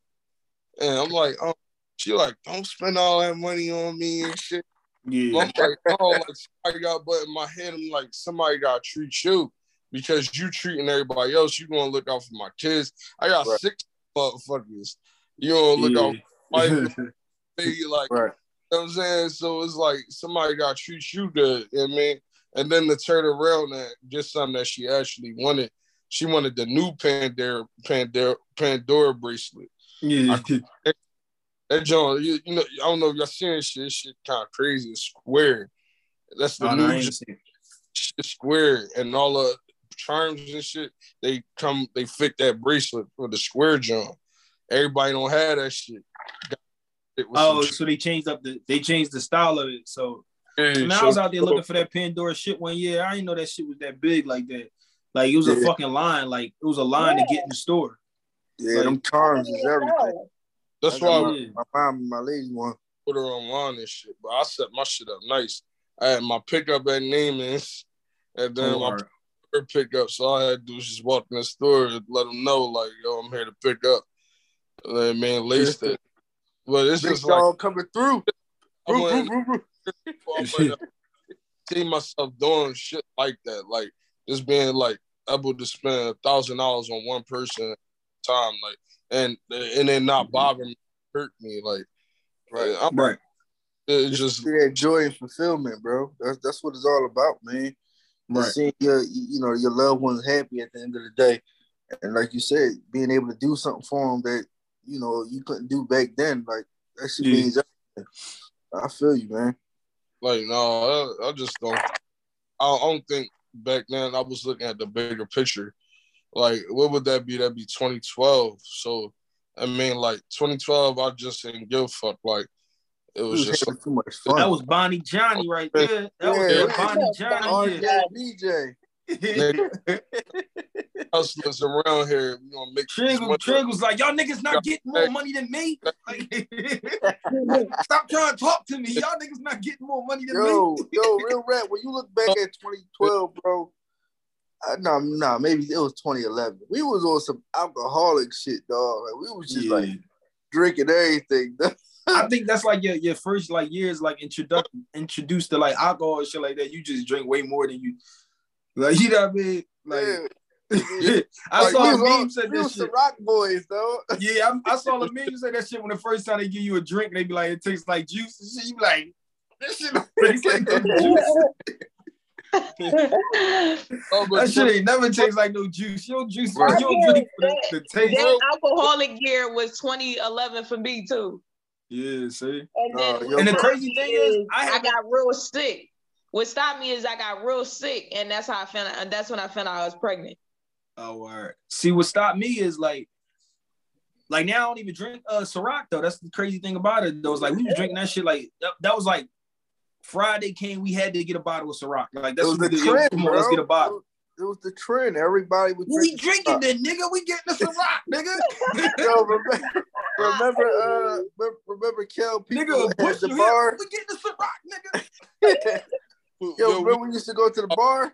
[SPEAKER 6] And I'm like, oh, she like, don't spend all that money on me and shit.
[SPEAKER 3] yeah
[SPEAKER 6] I'm like, oh, like somebody got but in my head. I'm like, somebody got to treat you because you treating everybody else. You gonna look out for my kids. I got
[SPEAKER 4] Right.
[SPEAKER 6] six motherfuckers. You gonna look out for
[SPEAKER 3] Yeah.
[SPEAKER 6] my baby, like
[SPEAKER 4] Right.
[SPEAKER 6] you know what I'm saying? So it's like somebody got to treat you good, you know what I mean? And then to turn around and get something that she actually wanted. She wanted the new Pandora Pandora Pandora bracelet.
[SPEAKER 3] yeah.
[SPEAKER 6] That John, you, you know, I don't know if y'all seen this shit. This shit kind of crazy. It's square. That's the
[SPEAKER 3] Oh,
[SPEAKER 6] new
[SPEAKER 3] it.
[SPEAKER 6] shit square and all the charms and shit. They come, they fit that bracelet for the square John. Everybody don't have that shit. It with
[SPEAKER 3] Oh, so they changed up the they changed the style of it. So
[SPEAKER 6] shit.
[SPEAKER 3] man, I was out there looking for that Pandora shit one year. I didn't know that shit was that big like that. Like it was a fucking line. Like it was a line to get in the store.
[SPEAKER 4] Yeah, them charms is everything.
[SPEAKER 6] That's
[SPEAKER 4] I
[SPEAKER 6] why I
[SPEAKER 4] my, my mom and my lady one.
[SPEAKER 6] put her online and shit. But I set my shit up nice. I had my pickup at Neiman's, and then oh, my
[SPEAKER 3] Or-
[SPEAKER 6] her pickup. So all I had to do was just walk in the store and let them know, like, yo, I'm here to pick up. And then man laced it. But it's
[SPEAKER 4] Big
[SPEAKER 6] just like
[SPEAKER 4] dog coming through.
[SPEAKER 6] I see myself doing shit like that. Like just being like able to spend a thousand dollars on one person at a time, like and and then not mm-hmm. bother me, hurt me. Like
[SPEAKER 4] Right.
[SPEAKER 6] I'm,
[SPEAKER 3] right.
[SPEAKER 6] it's just
[SPEAKER 4] See that joy and fulfillment, bro. That's that's what it's all about, man.
[SPEAKER 3] Right.
[SPEAKER 4] Seeing your you know your loved ones happy at the end of the day, and like you said, being able to do something for them that you know you couldn't do back then, like that shit
[SPEAKER 3] Yeah.
[SPEAKER 4] means. I feel you, man.
[SPEAKER 6] Like no, I, I just don't. I, I don't think back then I was looking at the bigger picture. Like, what would that be? That'd be 2012. So, I mean, like 2012, I just didn't give a fuck. Like, it
[SPEAKER 4] We
[SPEAKER 6] was
[SPEAKER 4] was
[SPEAKER 6] just
[SPEAKER 4] having too much fun.
[SPEAKER 3] That was Bonnie Johnny right there. That was
[SPEAKER 4] Yeah.
[SPEAKER 3] Bonnie Johnny.
[SPEAKER 4] RJ DJ.
[SPEAKER 6] hustlers around here. We gonna make this
[SPEAKER 3] Trig,
[SPEAKER 6] money.
[SPEAKER 3] Trig was like, y'all niggas not getting more money than me. Like, Stop trying to talk to me. Y'all niggas not getting more money than
[SPEAKER 4] Yo,
[SPEAKER 3] me.
[SPEAKER 4] yo, real rap. When you look back at 2012, bro, uh, no, no, maybe it was 2011. We was on some alcoholic shit, dog. Like we was just
[SPEAKER 3] Yeah.
[SPEAKER 4] like drinking everything.
[SPEAKER 3] I think that's like your, your first like years like introduct introduced to like alcohol and shit like that. You just drink way more than you like you know what I mean? Like
[SPEAKER 4] Yeah.
[SPEAKER 3] I
[SPEAKER 4] Like,
[SPEAKER 3] saw
[SPEAKER 4] we
[SPEAKER 3] a
[SPEAKER 4] was
[SPEAKER 3] meme
[SPEAKER 4] all-
[SPEAKER 3] said this
[SPEAKER 4] was some
[SPEAKER 3] shit.
[SPEAKER 4] rock boys, though.
[SPEAKER 3] Yeah, I, I saw the meme say that shit when the first time they give you a drink, they be like, it tastes like juice and shit. You be like, this shit don't like no juice.
[SPEAKER 6] Oh, but
[SPEAKER 3] That shit ain't never taste like no juice. Your juice,
[SPEAKER 5] Right.
[SPEAKER 3] you don't drink for the, the taste.
[SPEAKER 5] that alcoholic year was 2011 for me too.
[SPEAKER 3] Yeah, see.
[SPEAKER 5] And then
[SPEAKER 4] Oh, yo,
[SPEAKER 5] what
[SPEAKER 3] And the crazy thing is, I
[SPEAKER 5] I
[SPEAKER 3] haven't-
[SPEAKER 5] got real sick. What stopped me is I got real sick, and that's how I found out. That's when I found out I was pregnant.
[SPEAKER 3] Oh, word. See, what stopped me is like, like now I don't even drink uh Ciroc though. That's the crazy thing about it. Though, it's like we was drinking that shit like that, that was like Friday came, we had to get a bottle of Ciroc. Like
[SPEAKER 4] It
[SPEAKER 3] that's
[SPEAKER 4] was
[SPEAKER 3] what
[SPEAKER 4] the
[SPEAKER 3] we did. Yo,
[SPEAKER 4] trend,
[SPEAKER 3] Come
[SPEAKER 4] bro.
[SPEAKER 3] let's get a bottle.
[SPEAKER 4] It was the trend. Everybody was
[SPEAKER 3] We
[SPEAKER 4] drinking.
[SPEAKER 3] drinking then, nigga. We getting the Ciroc, nigga.
[SPEAKER 4] Yo, remember, remember, uh, remember, remember Kel people
[SPEAKER 3] nigga,
[SPEAKER 4] at
[SPEAKER 3] Bush,
[SPEAKER 4] the
[SPEAKER 3] you
[SPEAKER 4] bar?
[SPEAKER 3] here? We getting the Ciroc, nigga.
[SPEAKER 4] Yo,
[SPEAKER 6] yo,
[SPEAKER 4] remember we used to go to the bar?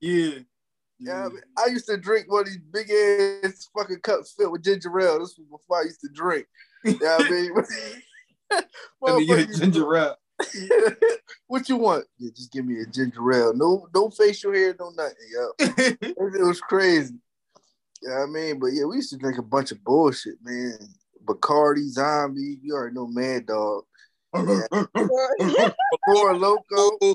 [SPEAKER 3] Yeah.
[SPEAKER 4] Yeah, I, mean, I used to drink one of these big ass fucking cups filled with ginger ale. This was before I used to drink. Yeah, I mean,
[SPEAKER 3] I mean, you're a
[SPEAKER 4] Motherfucker used
[SPEAKER 3] ginger
[SPEAKER 4] to-
[SPEAKER 3] rap.
[SPEAKER 4] what you want? Yeah, just give me a ginger ale. No, no facial hair, no nothing. Yo, it was crazy. Yeah, I mean, but yeah, we used to drink a bunch of bullshit, man. Bacardi, Zombie, you already know Mad Dog. Four Loco.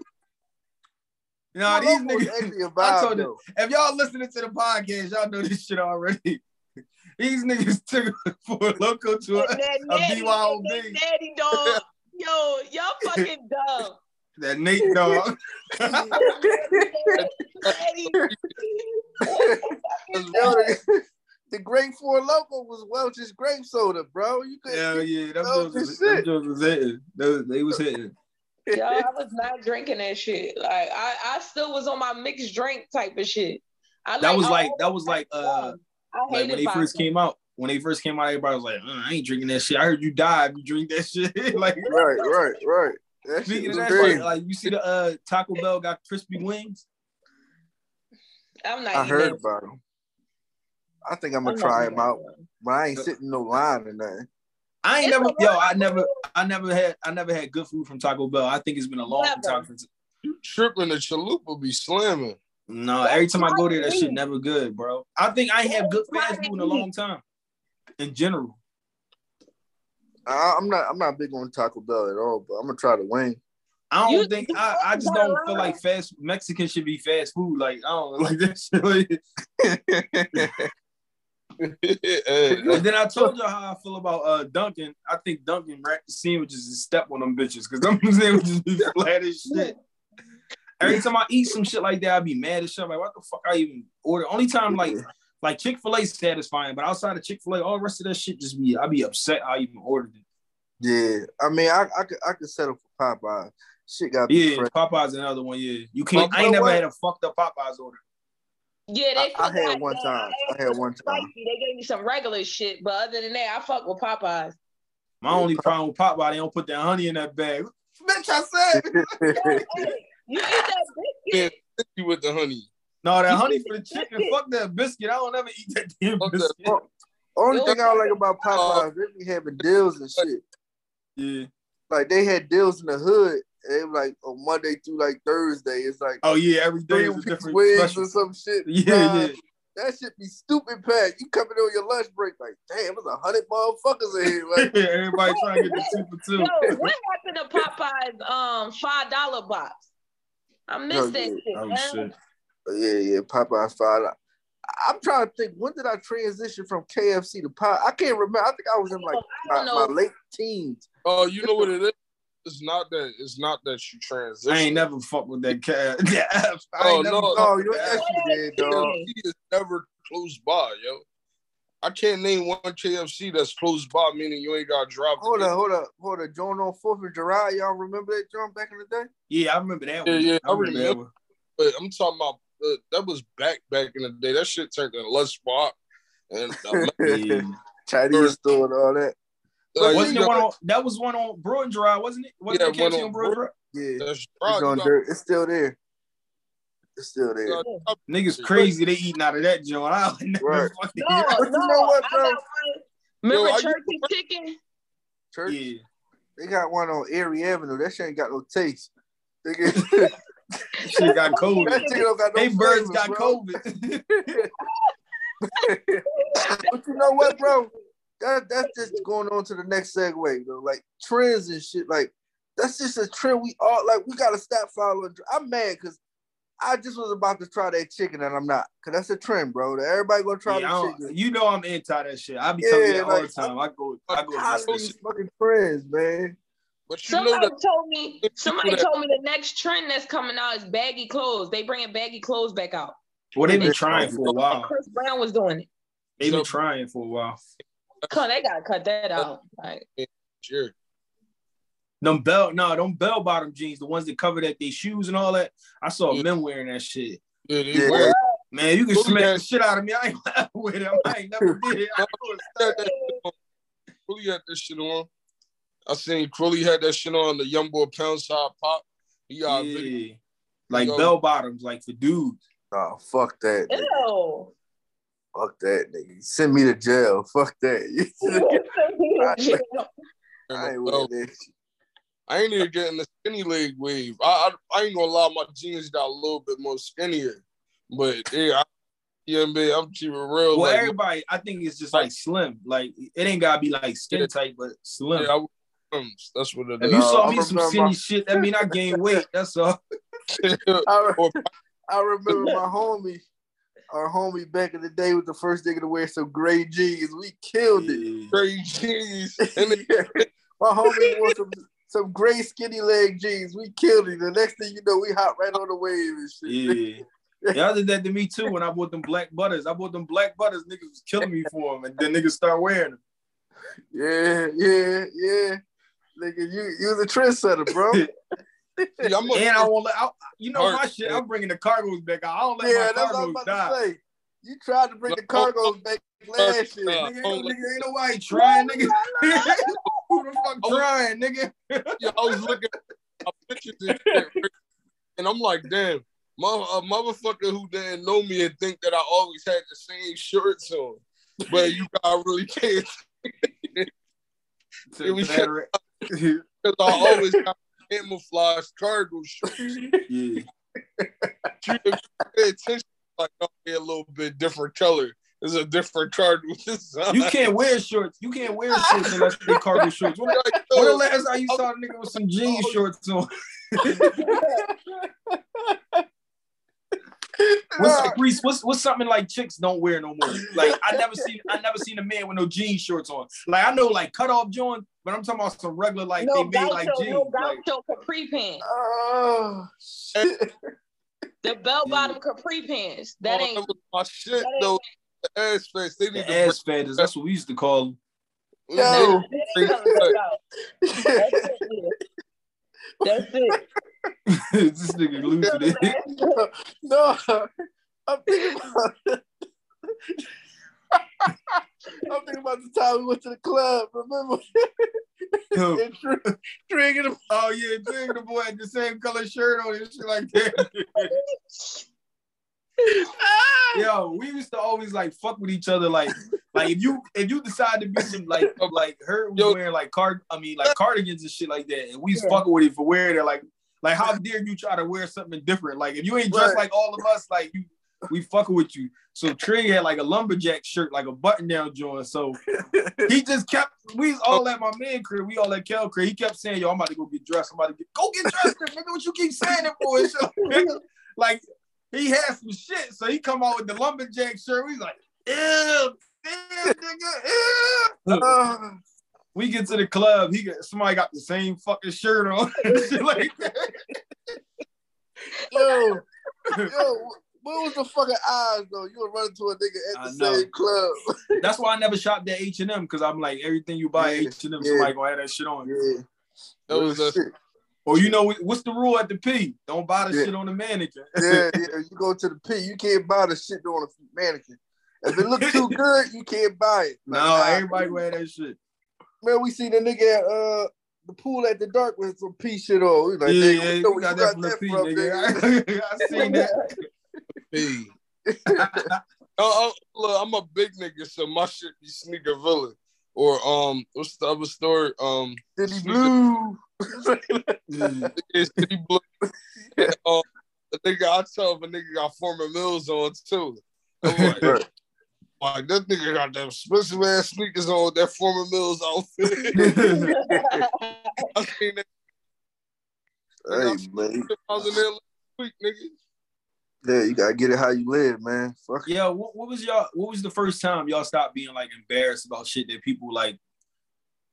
[SPEAKER 3] Nah,
[SPEAKER 4] Four
[SPEAKER 3] these niggas.
[SPEAKER 4] actually a
[SPEAKER 3] I told you, if y'all listening to the podcast, y'all know this shit already. These niggas took Four Loco to a,
[SPEAKER 5] And that
[SPEAKER 3] a
[SPEAKER 5] natty,
[SPEAKER 3] BYOB.
[SPEAKER 5] and that natty dog. Yo, y'all fucking dumb.
[SPEAKER 3] that Nate dog.
[SPEAKER 4] The, grape Great Four Loco was Welch's grape soda, bro. You could
[SPEAKER 3] Hell yeah, them
[SPEAKER 4] Oh,
[SPEAKER 3] was,
[SPEAKER 4] shit.
[SPEAKER 3] was hitting. Those, they was hitting.
[SPEAKER 5] Yo, I was not drinking that shit. Like I, I still was on my mixed drink type of shit. I
[SPEAKER 3] That was like that was like uh
[SPEAKER 5] I
[SPEAKER 3] like when
[SPEAKER 5] hated
[SPEAKER 3] they first came out. When they first came out, everybody was like, uh, "I ain't drinking that shit." I heard you die if you drink that shit. like
[SPEAKER 4] right, right, right. That
[SPEAKER 3] speaking of that
[SPEAKER 4] crazy.
[SPEAKER 3] shit, like you see the uh Taco Bell got crispy wings.
[SPEAKER 5] I'm not.
[SPEAKER 4] I heard
[SPEAKER 5] that.
[SPEAKER 4] about them. I think I'm
[SPEAKER 5] I'm
[SPEAKER 4] gonna
[SPEAKER 5] not
[SPEAKER 4] try
[SPEAKER 5] them
[SPEAKER 4] him
[SPEAKER 5] that
[SPEAKER 4] out, but I ain't sitting no line or nothing.
[SPEAKER 3] I ain't
[SPEAKER 5] It's
[SPEAKER 3] never, yo, I never. I never had, I never had good food from Taco Bell. I think it's been a long
[SPEAKER 5] Never.
[SPEAKER 3] time since.
[SPEAKER 6] You tripping? The chalupa be slamming.
[SPEAKER 3] No, every time I go there, that shit never good, bro. I think I ain't have good fast food in a long time. In general,
[SPEAKER 4] I, I'm not. I'm not big on Taco Bell at all, but I'm gonna try the wing.
[SPEAKER 3] I don't
[SPEAKER 5] You-
[SPEAKER 3] think I, I just don't feel like fast Mexican should be fast food. Like I don't like that shit. Like, and then I told you how I feel about uh Dunkin'. I think Dunkin' wrapped the sandwiches and step on them bitches because them sandwiches be flat as shit. Every time I eat some shit like that, I be mad as shit. I'm like, what the fuck I even order? Only time like like Chick Fil A satisfying, but outside of Chick Fil A, all the rest of that shit just be I'd be upset I even ordered it.
[SPEAKER 4] Yeah, I mean, I I could I could settle for Popeye. Shit got to be
[SPEAKER 3] Yeah,
[SPEAKER 4] fresh.
[SPEAKER 3] Popeyes another one. Yeah, you can't.
[SPEAKER 4] But
[SPEAKER 3] I ain't never
[SPEAKER 4] what?
[SPEAKER 3] had a fucked up Popeyes order.
[SPEAKER 5] Yeah, they
[SPEAKER 4] I- I had one
[SPEAKER 5] that.
[SPEAKER 4] time. I had one time.
[SPEAKER 5] Spicy. They gave me some regular shit, but other than that, I fuck with Popeyes.
[SPEAKER 3] My only problem with Popeye, they don't put that honey in that bag. Bitch, I said.
[SPEAKER 5] You eat that biscuit?
[SPEAKER 6] you with the honey.
[SPEAKER 3] No, that honey for the chicken. Fuck that biscuit. I don't ever eat that damn
[SPEAKER 6] Fuck that.
[SPEAKER 3] biscuit.
[SPEAKER 4] Only thing I like about Popeyes, they be having deals and shit.
[SPEAKER 3] Yeah.
[SPEAKER 4] Like they had deals in the hood. And it was like on Monday through like Thursday. It's like
[SPEAKER 3] Oh yeah, every day
[SPEAKER 4] three
[SPEAKER 3] is a different
[SPEAKER 4] wings
[SPEAKER 3] special.
[SPEAKER 4] or some shit.
[SPEAKER 3] Yeah,
[SPEAKER 4] Nah,
[SPEAKER 3] yeah.
[SPEAKER 4] That shit be stupid packed. You coming on your lunch break like, damn, there's a hundred motherfuckers in here. Like,
[SPEAKER 3] Everybody trying to get the two for two.
[SPEAKER 5] Yo, what happened to Popeyes um five dollar box? I missed
[SPEAKER 4] No,
[SPEAKER 5] that
[SPEAKER 4] yeah.
[SPEAKER 5] shit.
[SPEAKER 3] Oh
[SPEAKER 5] man.
[SPEAKER 3] shit.
[SPEAKER 4] Yeah, yeah, Popeyes five. I'm trying to think. When did I transition from KFC to Pop? I can't remember. I think I was in like my, my late teens.
[SPEAKER 6] Oh, you know what it is? It's not that. It's not that you transition.
[SPEAKER 3] I ain't never fucked with that cat. Yeah, I
[SPEAKER 6] Oh,
[SPEAKER 3] ain't never
[SPEAKER 6] no.
[SPEAKER 4] Oh, you
[SPEAKER 3] that.
[SPEAKER 4] yes, you did, dog.
[SPEAKER 6] KFC is never close by, yo. I can't name one KFC that's close by, meaning you ain't got to drive.
[SPEAKER 4] Hold
[SPEAKER 6] get-
[SPEAKER 4] up, hold up, hold up. Joint on Fourth of July. Y'all remember that joint back in the day?
[SPEAKER 3] Yeah, I remember that
[SPEAKER 6] Yeah,
[SPEAKER 3] one.
[SPEAKER 6] yeah,
[SPEAKER 3] I
[SPEAKER 6] I
[SPEAKER 3] remember that
[SPEAKER 6] remember. But I'm talking about uh, that was back back in the day. That shit turned into lust spot, and
[SPEAKER 3] Yeah.
[SPEAKER 4] Chinese store and all that.
[SPEAKER 6] like,
[SPEAKER 3] Wasn't
[SPEAKER 6] you
[SPEAKER 3] it one on that was one on Broad Drive, wasn't it? Wasn't
[SPEAKER 6] Yeah,
[SPEAKER 3] it KFC
[SPEAKER 6] one
[SPEAKER 3] on
[SPEAKER 6] on
[SPEAKER 3] Broad
[SPEAKER 6] Broad-
[SPEAKER 3] Drive?
[SPEAKER 4] Yeah,
[SPEAKER 6] that's
[SPEAKER 4] it's on
[SPEAKER 6] You
[SPEAKER 4] dirt. It's still there. It's still there.
[SPEAKER 6] got-
[SPEAKER 3] Niggas crazy, they eating out of that joint. I never
[SPEAKER 4] Right.
[SPEAKER 3] fucking
[SPEAKER 5] No,
[SPEAKER 4] But you
[SPEAKER 5] no,
[SPEAKER 4] know what, bro?
[SPEAKER 5] Remember
[SPEAKER 6] Yo, are you-
[SPEAKER 5] Chicken?
[SPEAKER 4] Church,
[SPEAKER 3] Yeah.
[SPEAKER 4] they got one on Erie Avenue. That shit ain't got no taste. Nigga,
[SPEAKER 3] Shit got COVID.
[SPEAKER 4] got no
[SPEAKER 3] They birds got
[SPEAKER 4] bro.
[SPEAKER 3] COVID.
[SPEAKER 4] but you know what, bro? That that's just going on to the next segue, though. Like trends and shit. Like that's just a trend. We all like. We gotta stop following. I'm mad because I just was about to try that chicken and I'm not. Cause that's a trend, bro. That everybody gonna try
[SPEAKER 3] Yeah,
[SPEAKER 4] the chicken.
[SPEAKER 3] you know I'm anti that shit. I be telling you
[SPEAKER 4] Yeah,
[SPEAKER 3] all the time. I go, I go against shit.
[SPEAKER 4] fucking trends, man.
[SPEAKER 6] But you
[SPEAKER 5] Somebody
[SPEAKER 6] that
[SPEAKER 5] told me. Somebody
[SPEAKER 6] that-
[SPEAKER 5] told me the next trend that's coming out is baggy clothes. They bringing baggy clothes back out.
[SPEAKER 3] Well, they've been
[SPEAKER 4] They-
[SPEAKER 3] trying for a while.
[SPEAKER 5] Chris Brown was doing it.
[SPEAKER 3] They've been
[SPEAKER 6] So-
[SPEAKER 3] trying for a while.
[SPEAKER 5] Come, they gotta cut that out. Like,
[SPEAKER 6] sure.
[SPEAKER 3] Them bell, no, them bell bottom jeans, the ones that cover that they shoes and all that. I saw
[SPEAKER 6] Yeah.
[SPEAKER 3] men wearing that shit.
[SPEAKER 6] Yeah,
[SPEAKER 4] Yeah.
[SPEAKER 6] wear.
[SPEAKER 3] Man, you can
[SPEAKER 6] Booty
[SPEAKER 3] smack the shit out of me. I ain't never with them. I ain't never did it. I know it's
[SPEAKER 6] had that shit on. Crowley had that shit on. I seen Crowley had that shit on the young boy pound side pop. He got a video.
[SPEAKER 3] yeah. Like
[SPEAKER 6] Yo.
[SPEAKER 3] bell bottoms, like for dudes.
[SPEAKER 4] Oh, fuck that. nigga.
[SPEAKER 5] ew.
[SPEAKER 4] Fuck that, nigga. Send me to jail. Fuck that. I ain't with that.
[SPEAKER 6] I ain't even getting the skinny leg wave. I, I I ain't gonna lie, my jeans got a little bit more skinnier, but yeah, I, You know what I mean? I'm keeping real.
[SPEAKER 3] Well,
[SPEAKER 6] like,
[SPEAKER 3] everybody, I think it's just like slim. Like it ain't gotta be like skin
[SPEAKER 6] Yeah.
[SPEAKER 3] tight, but slim.
[SPEAKER 6] yeah, I. That's what it
[SPEAKER 3] if you saw
[SPEAKER 4] I
[SPEAKER 3] me some
[SPEAKER 4] remember
[SPEAKER 3] skinny
[SPEAKER 4] my-
[SPEAKER 3] shit, that mean I gained weight. That's all.
[SPEAKER 4] I,
[SPEAKER 6] Or-
[SPEAKER 4] I remember my homie, our homie back in the day was the first nigga to wear some gray jeans. We killed it.
[SPEAKER 6] Gray jeans. And
[SPEAKER 4] my homie wore some some gray skinny leg jeans. We killed it. The next thing you know, we hop right on the wave and shit.
[SPEAKER 3] Yeah. Y'all did that to me too when I bought them black butters. I bought them black butters. Niggas was killing me for them, and then niggas start wearing them.
[SPEAKER 4] Yeah, yeah, yeah. Nigga, you you was a trendsetter, bro.
[SPEAKER 6] yeah, I'm a,
[SPEAKER 3] And I won't let. I, you know my shit. I'm bringing the cargos back. I don't let
[SPEAKER 4] yeah,
[SPEAKER 3] my
[SPEAKER 4] that's what I was
[SPEAKER 3] cargos
[SPEAKER 4] about
[SPEAKER 3] die.
[SPEAKER 4] to say. You tried to bring the
[SPEAKER 6] No,
[SPEAKER 4] cargos back last year.
[SPEAKER 6] no.
[SPEAKER 3] Nigga, ain't, no, nigga, ain't nobody trying, nigga. Who the fuck
[SPEAKER 6] Oh.
[SPEAKER 3] trying, nigga?
[SPEAKER 6] yeah, I was looking at my pictures and shit, and I'm like, damn, mother, a motherfucker who didn't know me and think that I always had the same shirts on. But you got really can't It was because I always got camouflage cargo shorts.
[SPEAKER 3] yeah.
[SPEAKER 6] You pay attention, like oh, a little bit different color. It's a different cargo design.
[SPEAKER 3] You can't wear shorts. You can't wear shorts unless they're cargo shorts. When,
[SPEAKER 6] Like,
[SPEAKER 3] when the last time you saw a nigga with some jean oh. shorts on? What's,
[SPEAKER 4] Nah,
[SPEAKER 3] Reese, what's what's something like chicks don't wear no more? Like I never seen I never seen a man with no jean shorts on. Like I know like cut off joint, but I'm talking about some regular like
[SPEAKER 5] no
[SPEAKER 3] they made like jeans.
[SPEAKER 5] no
[SPEAKER 3] Like,
[SPEAKER 5] capri pants.
[SPEAKER 4] Oh, shit.
[SPEAKER 5] The bell bottom capri pants. Oh, that
[SPEAKER 6] oh,
[SPEAKER 5] ain't.
[SPEAKER 6] that my shit
[SPEAKER 5] that ain't-
[SPEAKER 6] though. The ass face. They need
[SPEAKER 3] the
[SPEAKER 6] to
[SPEAKER 3] ass feathers, that's what we used to call them.
[SPEAKER 6] bring-
[SPEAKER 4] Yo.
[SPEAKER 5] that ain't coming. That's it.
[SPEAKER 3] This nigga losing it.
[SPEAKER 5] That's
[SPEAKER 4] no, I'm thinking about. I'm thinking about the time we went to the club. Remember?
[SPEAKER 3] Yo,
[SPEAKER 4] and Tr- Trigger the
[SPEAKER 3] oh yeah, Jig the boy had the same color shirt on and shit like that. Yo, we used to always like fuck with each other. Like, like if you if you decide to be some like like her was
[SPEAKER 6] Yo.
[SPEAKER 3] wearing like card, I mean like cardigans and shit like that, and we was
[SPEAKER 5] Yeah.
[SPEAKER 3] fucking with it for wearing it. Like, like how dare you try to wear something different? Like if you ain't dressed like all of us, like you, we fucking with you. So Trey had like a lumberjack shirt, like a button down joint. So he just kept. We was all at my man crib. We all at Kel crib. He kept saying, "Yo, I'm about to go get dressed. I'm about to get go get dressed, nigga. What you keep saying it for?" Like he had some shit, so he come out with the lumberjack shirt. He's like, "Ew, ew, nigga, ew."
[SPEAKER 4] Uh,
[SPEAKER 3] We get to the club. He got somebody got the same fucking shirt on. shit like that.
[SPEAKER 4] yo, yo, what was the fucking odds though? You would run into a nigga
[SPEAKER 3] I
[SPEAKER 4] at the
[SPEAKER 3] know.
[SPEAKER 4] same club.
[SPEAKER 3] That's why I never shopped at H and M because I'm like everything you buy at
[SPEAKER 4] Yeah,
[SPEAKER 3] H and M,
[SPEAKER 4] yeah.
[SPEAKER 3] somebody gonna have that shit on.
[SPEAKER 4] Yeah.
[SPEAKER 6] That was a-
[SPEAKER 4] shit.
[SPEAKER 3] Or you know what's the rule at the P? Don't buy the
[SPEAKER 4] Yeah.
[SPEAKER 3] shit on the mannequin.
[SPEAKER 4] yeah, yeah. You go to the P, you can't buy the shit on a mannequin. If it looks too good, you can't buy it.
[SPEAKER 3] no,
[SPEAKER 4] nah,
[SPEAKER 3] everybody wear that shit.
[SPEAKER 4] Man, we seen the nigga at uh the pool at the dark with some P shit on. We like,
[SPEAKER 3] yeah, yeah,
[SPEAKER 4] we
[SPEAKER 3] you
[SPEAKER 4] know where
[SPEAKER 3] got that from the P, nigga. I seen that.
[SPEAKER 6] Hey. Oh, oh, look, I'm a big nigga, so my shit be Sneaker Villa. Or um, what's the other story? Um,
[SPEAKER 4] City Blue.
[SPEAKER 3] Yeah.
[SPEAKER 6] City Blue. um, the nigga I tell if a nigga got Forman Mills on too. I'm like,
[SPEAKER 4] Right.
[SPEAKER 6] Like this nigga got them expensive ass sneakers on with that Forman Mills outfit. I seen that
[SPEAKER 4] hey man.
[SPEAKER 6] I was in there last week, nigga.
[SPEAKER 4] Yeah, you gotta get it how you live, man. Fuck.
[SPEAKER 3] Yeah, what, what was y'all? What was the first time y'all stopped being like embarrassed about shit that people like,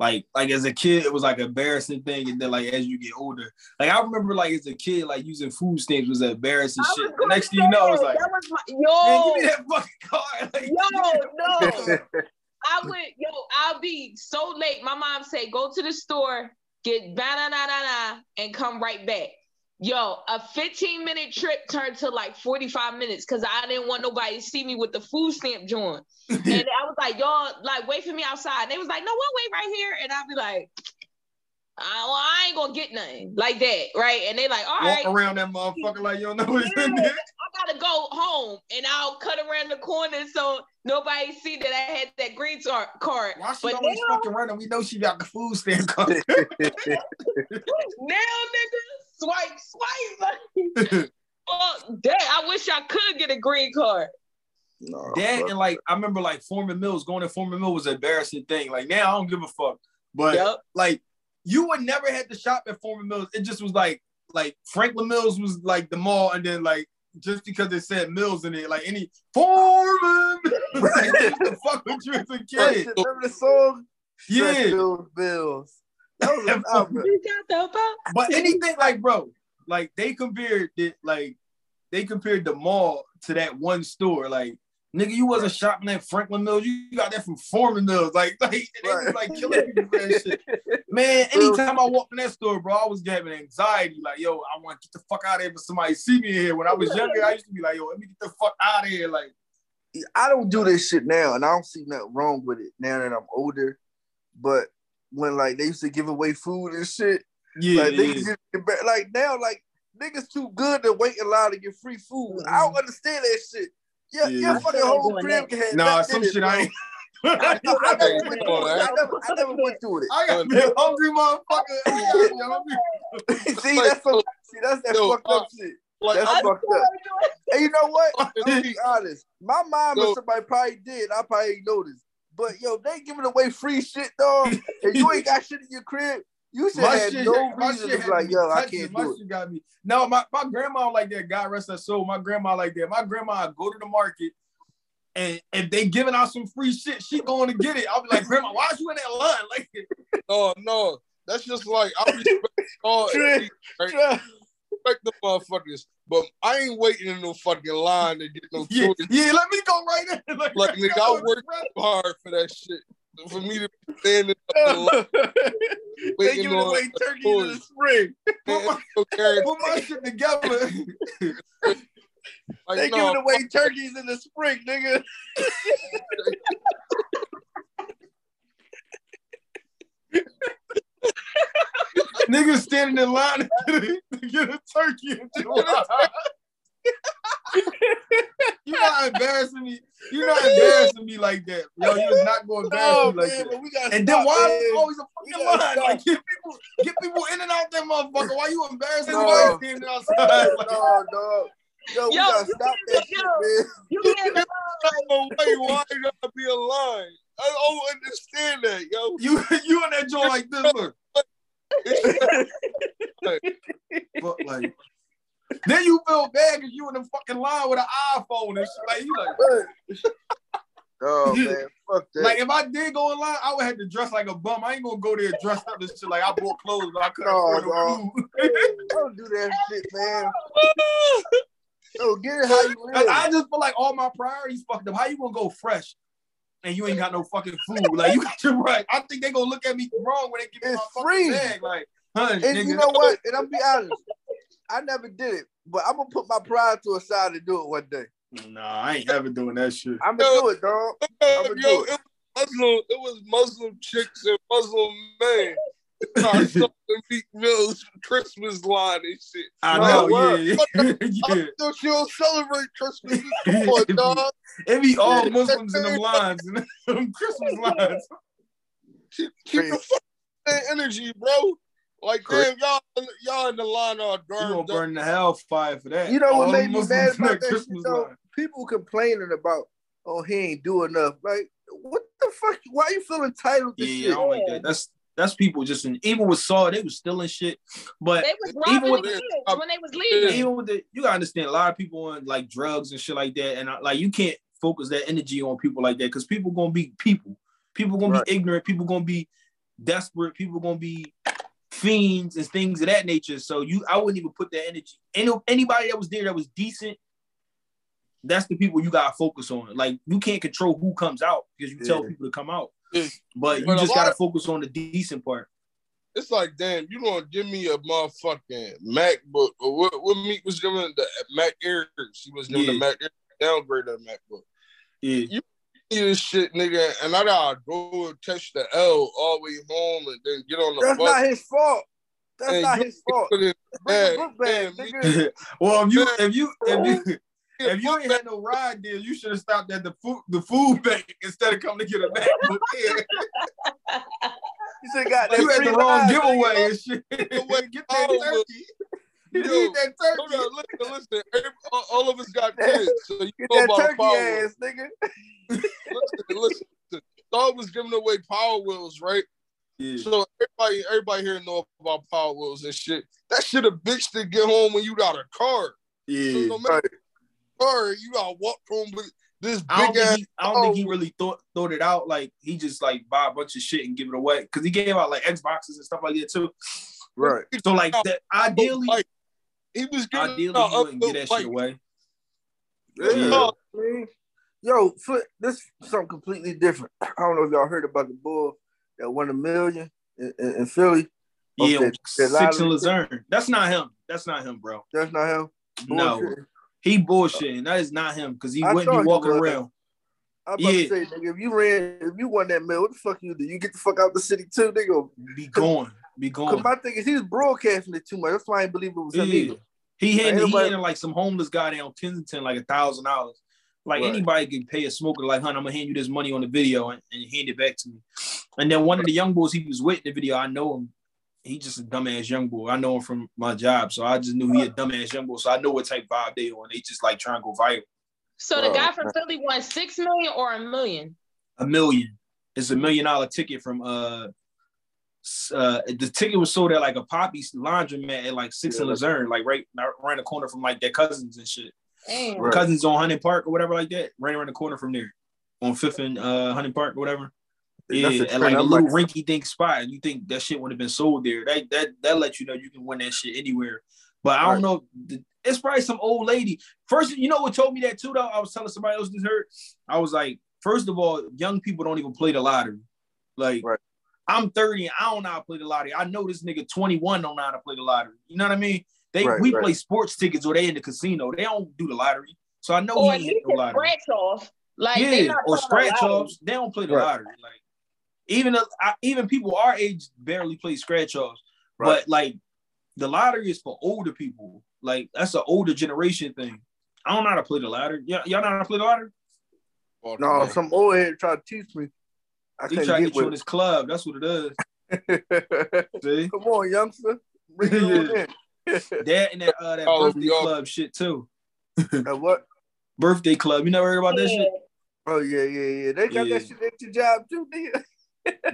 [SPEAKER 3] like, like as a kid it was like an embarrassing thing, and then like as you get older, like I remember like as a kid like using food stamps was embarrassing
[SPEAKER 5] I
[SPEAKER 3] shit. The next thing you know, it's
[SPEAKER 5] say,
[SPEAKER 3] like,
[SPEAKER 5] that was my,
[SPEAKER 3] man,
[SPEAKER 5] yo,
[SPEAKER 3] give me that fucking card. Like,
[SPEAKER 5] yo, no. I would, yo, I'll be so late. My mom say, go to the store, get banana, and come right back. Yo, a 15 minute trip turned to like 45 minutes because I didn't want nobody to see me with the food stamp joint. And I was like, y'all, like, wait for me outside. And they was like, no, we'll wait right here. And I'd be like, I, well, I ain't gonna get nothing like that, right? And they like, all
[SPEAKER 3] Walk
[SPEAKER 5] right,
[SPEAKER 3] around that motherfucker like you don't know what's in there.
[SPEAKER 5] I gotta go home and I'll cut around the corner so nobody see that I had that green tar- card.
[SPEAKER 3] Why she
[SPEAKER 5] But
[SPEAKER 3] always
[SPEAKER 5] now-
[SPEAKER 3] fucking running? We know she got the food stamp card.
[SPEAKER 5] Now, nigga, swipe, swipe. oh, dang, I wish I could get a green card.
[SPEAKER 4] No,
[SPEAKER 3] that
[SPEAKER 4] fuck
[SPEAKER 3] and like I remember like Forman Mills going to Forman Mill was an embarrassing thing. Like now I don't give a fuck. But
[SPEAKER 5] Yep.
[SPEAKER 3] like you would never had to shop at Forman Mills. It just was like like Franklin Mills was like the mall, and then like just because it said Mills in it, like any Forman, like, what the fuck with you as a kid?
[SPEAKER 4] Remember the song?
[SPEAKER 3] Yeah.
[SPEAKER 4] Stretch Bills, Bills. That was an album.
[SPEAKER 5] You got the?
[SPEAKER 3] But anything like bro, like they compared it, like they compared the mall to that one store. Like nigga, you wasn't shopping at Franklin Mills, you got that from Forman Mills. Like, like they was
[SPEAKER 4] Right.
[SPEAKER 3] like killing people for that shit. Man, anytime I walked in that store, bro, I was having anxiety. Like, yo, I want to get the fuck out of here, but somebody see me in here. When I was younger, I used to be like, yo, let me get the fuck out of here. Like,
[SPEAKER 4] I don't do this shit now, and I don't see nothing wrong with it now that I'm older. But when like they used to give away food and shit,
[SPEAKER 3] yeah,
[SPEAKER 4] like
[SPEAKER 3] yeah.
[SPEAKER 4] niggas just get back- like now like niggas too good to wait in line to get free food. I don't understand that shit. Yeah,
[SPEAKER 3] Yeah.
[SPEAKER 4] your fucking
[SPEAKER 5] I
[SPEAKER 4] whole
[SPEAKER 5] doing
[SPEAKER 4] crib can have
[SPEAKER 3] Nah, some shit. I ain't.
[SPEAKER 4] I, I never went through it. I never, I never went through it.
[SPEAKER 3] I got me a hungry motherfucker. I got me hungry.
[SPEAKER 4] see, that's some, see, that's that
[SPEAKER 6] Yo,
[SPEAKER 4] fucked up
[SPEAKER 6] uh,
[SPEAKER 4] shit.
[SPEAKER 6] Like
[SPEAKER 4] That's
[SPEAKER 6] I,
[SPEAKER 4] fucked up. And you know what? I'm be honest. My mom
[SPEAKER 6] Yo.
[SPEAKER 4] or somebody probably did. I probably ain't noticed. But yo, they giving away free shit, dog. and you ain't got shit in your crib. You should
[SPEAKER 3] My
[SPEAKER 4] have
[SPEAKER 3] shit,
[SPEAKER 4] no
[SPEAKER 3] my
[SPEAKER 4] reason
[SPEAKER 3] shit
[SPEAKER 4] to
[SPEAKER 3] had
[SPEAKER 4] be like,
[SPEAKER 3] me
[SPEAKER 4] yo, I can't
[SPEAKER 3] my
[SPEAKER 4] do it.
[SPEAKER 3] shit got me. No, my, my grandma like that. God rest her soul. My grandma like that. My grandma would go to the market, and if they giving out some free shit, she going to get it. I'll be like, Grandma, why you in that line? Like,
[SPEAKER 6] no, no. That's just like I respect all
[SPEAKER 4] Trey,
[SPEAKER 6] right? Respect the motherfuckers, but I ain't waiting in no fucking line to get no
[SPEAKER 3] yeah, yeah, let me go right in. Like,
[SPEAKER 6] Like nigga, I worked hard for that shit. For me to stand standing up in line,
[SPEAKER 4] they giving away
[SPEAKER 6] a
[SPEAKER 4] turkeys in the spring.
[SPEAKER 3] Put my, put my shit together.
[SPEAKER 6] like,
[SPEAKER 4] They
[SPEAKER 6] no,
[SPEAKER 4] giving away turkeys in the spring, nigga.
[SPEAKER 3] Niggas standing in line to get a turkey in July. you not embarrassing me. You're not embarrassing me like that. Yo, you was not going to embarrass
[SPEAKER 4] Oh
[SPEAKER 3] me like
[SPEAKER 4] man,
[SPEAKER 3] that.
[SPEAKER 4] but we got
[SPEAKER 3] And then why is always a fucking line?
[SPEAKER 4] stop.
[SPEAKER 3] Like get people, get people in and out that motherfucker. Why you embarrassing
[SPEAKER 4] No.
[SPEAKER 3] somebody standing outside? Like,
[SPEAKER 4] No, dog. Yo, we
[SPEAKER 5] Yo,
[SPEAKER 4] gotta
[SPEAKER 5] you
[SPEAKER 4] stop that shit, man.
[SPEAKER 5] You can't
[SPEAKER 6] no way. Why you gotta be a line? I don't understand that, yo.
[SPEAKER 3] you you in that joint like this, look. But like, then you feel bad because you in the fucking line with an iPhone and shit. Like you like,
[SPEAKER 4] Oh man, fuck that.
[SPEAKER 3] like if I did go in line, I would have to dress like a bum. I ain't gonna go there dressed up and shit like I bought clothes, but I couldn't
[SPEAKER 4] No,
[SPEAKER 3] afford no
[SPEAKER 4] Don't do that shit, man. Yo, get it how you live.
[SPEAKER 3] I just feel like all my priorities fucked up. How you gonna go fresh and you ain't got no fucking food? Like you got your right. I think they gonna look at me wrong when they give me
[SPEAKER 4] It's
[SPEAKER 3] my
[SPEAKER 4] free.
[SPEAKER 3] fucking bag. Like, huh,
[SPEAKER 4] And
[SPEAKER 3] nigga.
[SPEAKER 4] you know what? And I'm be honest, I never did it, but I'm gonna put my pride to a side to do it one day.
[SPEAKER 3] Nah, I ain't ever doing that shit.
[SPEAKER 4] I'm gonna do it, dog. I'ma
[SPEAKER 6] Yo,
[SPEAKER 4] do
[SPEAKER 6] it
[SPEAKER 4] it.
[SPEAKER 6] was Muslim. It was Muslim chicks and Muslim men. I saw the Meek Mill's Christmas line and shit.
[SPEAKER 3] I know,
[SPEAKER 4] what?
[SPEAKER 3] yeah,
[SPEAKER 6] I
[SPEAKER 3] yeah.
[SPEAKER 6] thought she don't celebrate Christmas. Come on, dog.
[SPEAKER 3] It be all Muslims in them lines and them Christmas lines.
[SPEAKER 6] Keep, keep the fucking energy, bro. Like, damn, y'all, y'all in the line all
[SPEAKER 3] You gonna burn the hellfire for that.
[SPEAKER 4] You know what
[SPEAKER 3] All
[SPEAKER 4] made
[SPEAKER 3] them
[SPEAKER 4] me mad
[SPEAKER 3] in
[SPEAKER 4] about that shit though?
[SPEAKER 3] line.
[SPEAKER 4] People complaining about, oh, he ain't do enough. Like, what the fuck? Why you feel entitled to
[SPEAKER 3] Yeah, I
[SPEAKER 4] shit?
[SPEAKER 3] don't like that. That's that's people just in, even with Saw, they was stealing shit. But
[SPEAKER 5] They was
[SPEAKER 3] Even
[SPEAKER 5] robbing
[SPEAKER 3] with-
[SPEAKER 5] the kids when they was leaving.
[SPEAKER 3] even with the you gotta understand a lot of people on like drugs and shit like that, and uh, like you can't focus that energy on people like that because people gonna be people. People gonna
[SPEAKER 4] Right.
[SPEAKER 3] be ignorant. People gonna be desperate. People gonna be fiends and things of that nature. So you, I wouldn't even put that energy. Any anybody that was there that was decent, that's the people you gotta focus on. Like you can't control who comes out because you tell people to come out,
[SPEAKER 6] Yeah.
[SPEAKER 3] But you
[SPEAKER 6] But
[SPEAKER 3] just gotta
[SPEAKER 6] of-
[SPEAKER 3] focus on the decent part.
[SPEAKER 6] It's like, damn, you gonna give me a motherfucking MacBook. Or what, what Meek was giving the Mac Air. She was giving the Mac Air downgrade of the MacBook.
[SPEAKER 3] Yeah,
[SPEAKER 6] You me this shit, nigga, and I gotta go and touch the L all the way home and then get on the bus.
[SPEAKER 4] That's
[SPEAKER 6] bus.
[SPEAKER 4] not his fault. That's
[SPEAKER 6] and
[SPEAKER 4] not his fault.
[SPEAKER 6] put it
[SPEAKER 4] Bring
[SPEAKER 6] bag.
[SPEAKER 4] book back,
[SPEAKER 6] Damn,
[SPEAKER 4] nigga.
[SPEAKER 3] well, if you if you if you
[SPEAKER 6] Yeah,
[SPEAKER 3] if you ain't had no ride deal, you should have stopped at the food the food bank instead of coming to get a MacBook. Yeah.
[SPEAKER 4] You should got that
[SPEAKER 3] you had the wrong giveaway and shit.
[SPEAKER 6] way
[SPEAKER 3] get that
[SPEAKER 6] Oh,
[SPEAKER 3] turkey. You
[SPEAKER 6] Yo,
[SPEAKER 3] need that
[SPEAKER 6] Hold
[SPEAKER 3] turkey.
[SPEAKER 6] on, listen, listen. Every- all, all of us got kids, so you
[SPEAKER 4] Get
[SPEAKER 6] know
[SPEAKER 4] that
[SPEAKER 6] about
[SPEAKER 4] turkey
[SPEAKER 6] Power
[SPEAKER 4] ass, nigga.
[SPEAKER 6] Wheels. Listen, listen. Dog was giving away Power Wheels, right?
[SPEAKER 3] Yeah.
[SPEAKER 6] So everybody, everybody here know about Power Wheels and shit. That shit a bitch to get home when you got a car. So
[SPEAKER 3] Yeah.
[SPEAKER 6] no matter the car, you gotta walk home with this
[SPEAKER 3] I don't,
[SPEAKER 6] big ass.
[SPEAKER 3] think he, I don't think he really thought thought it out. Like he just like buy a bunch of shit and give it away because he gave out like Xboxes and stuff like that too.
[SPEAKER 4] Right.
[SPEAKER 3] So like that, ideally,
[SPEAKER 6] Like, he was giving
[SPEAKER 3] ideally
[SPEAKER 6] out
[SPEAKER 3] he wouldn't get that
[SPEAKER 6] like,
[SPEAKER 3] shit away.
[SPEAKER 4] Yeah.
[SPEAKER 3] Yeah.
[SPEAKER 4] Yo, foot, this something completely different. I don't know if y'all heard about the bull that won a million in, in, in Philly.
[SPEAKER 3] Yeah,
[SPEAKER 4] Okay,
[SPEAKER 3] on
[SPEAKER 4] that
[SPEAKER 3] six
[SPEAKER 4] lottery
[SPEAKER 3] and
[SPEAKER 4] shit.
[SPEAKER 3] Luzerne. That's not him. That's not him, bro.
[SPEAKER 4] That's not him.
[SPEAKER 3] No,
[SPEAKER 4] Bullshit.
[SPEAKER 3] He bullshitting. That is not him because he
[SPEAKER 4] I
[SPEAKER 3] wouldn't be walking around.
[SPEAKER 4] I'm about
[SPEAKER 3] Yeah.
[SPEAKER 4] to say, nigga, if you ran, if you won that mill, what the fuck you do? You get the fuck out the city too, nigga.
[SPEAKER 3] Be going, be
[SPEAKER 4] gone.
[SPEAKER 3] Cause
[SPEAKER 4] my thing is he was broadcasting it too much. That's why I didn't believe it was him
[SPEAKER 3] Yeah.
[SPEAKER 4] either.
[SPEAKER 3] He handed, he
[SPEAKER 4] Anybody-
[SPEAKER 3] like some homeless guy down Kensington like a thousand dollars. Like
[SPEAKER 4] Right.
[SPEAKER 3] anybody can pay a smoker like, "Hun, I'm gonna hand you this money on the video and, and hand it back to me." And then one of the young boys he was with in the video, I know him. He just a dumbass young boy. I know him from my job, so I just knew he a dumbass young boy. So I know what type vibe they on. They just like trying to go viral.
[SPEAKER 5] So the guy from
[SPEAKER 4] man.
[SPEAKER 5] Philly won six million or a million.
[SPEAKER 3] A million. It's a million dollar ticket from uh. Uh, the ticket was sold at like a Poppy's laundromat at like Six and
[SPEAKER 4] Yeah.
[SPEAKER 3] Luzerne, like right around the corner from like their cousins and shit.
[SPEAKER 5] Damn.
[SPEAKER 3] Cousins on Hunting Park or whatever like that, right around the corner from there, on Fifth and uh, Hunting Park or whatever. Yeah,
[SPEAKER 4] That's a
[SPEAKER 3] at like a
[SPEAKER 4] I'm
[SPEAKER 3] little
[SPEAKER 4] like-
[SPEAKER 3] rinky dink spot, and you think that shit would have been sold there. That that that lets you know you can win that shit anywhere. But I don't know. It's probably some old lady. First, you know what told me that too though. I was telling somebody else this hurt. I was like, first of all, young people don't even play the lottery. Like,
[SPEAKER 4] Right.
[SPEAKER 3] I'm 30 and I don't know how to play the lottery. I know this nigga 21 don't know how to play the lottery. You know what I mean? They
[SPEAKER 4] Right,
[SPEAKER 3] we
[SPEAKER 4] right.
[SPEAKER 3] play sports tickets or they in the casino. They don't do the lottery. So I know
[SPEAKER 5] Or
[SPEAKER 3] he
[SPEAKER 5] at
[SPEAKER 3] ain't hit no
[SPEAKER 5] a
[SPEAKER 3] lottery.
[SPEAKER 5] scratch off. Like
[SPEAKER 3] Yeah, or scratch offs. They don't play the
[SPEAKER 4] Right.
[SPEAKER 3] lottery. Like even the- I, even people our age barely play scratch offs.
[SPEAKER 4] Right.
[SPEAKER 3] But like the lottery is for older people. Like that's an older generation thing. I don't know how to play the lottery. Yeah, y'all know how to play the lottery?
[SPEAKER 4] No, some old head tried to teach me. I
[SPEAKER 3] He
[SPEAKER 4] couldn't
[SPEAKER 3] try to
[SPEAKER 4] get
[SPEAKER 3] get you in
[SPEAKER 4] with
[SPEAKER 3] his club. That's what it is.
[SPEAKER 4] it.
[SPEAKER 3] See?
[SPEAKER 4] Come on, youngster. Bring it on in.
[SPEAKER 3] That and that uh that
[SPEAKER 6] Oh,
[SPEAKER 3] birthday
[SPEAKER 6] y'all-
[SPEAKER 3] club shit too.
[SPEAKER 4] Uh, what?
[SPEAKER 3] Birthday club. You never heard about that
[SPEAKER 5] Yeah.
[SPEAKER 3] shit?
[SPEAKER 4] Oh yeah, yeah, yeah. They got
[SPEAKER 3] Yeah.
[SPEAKER 4] that shit at your job too, nigga.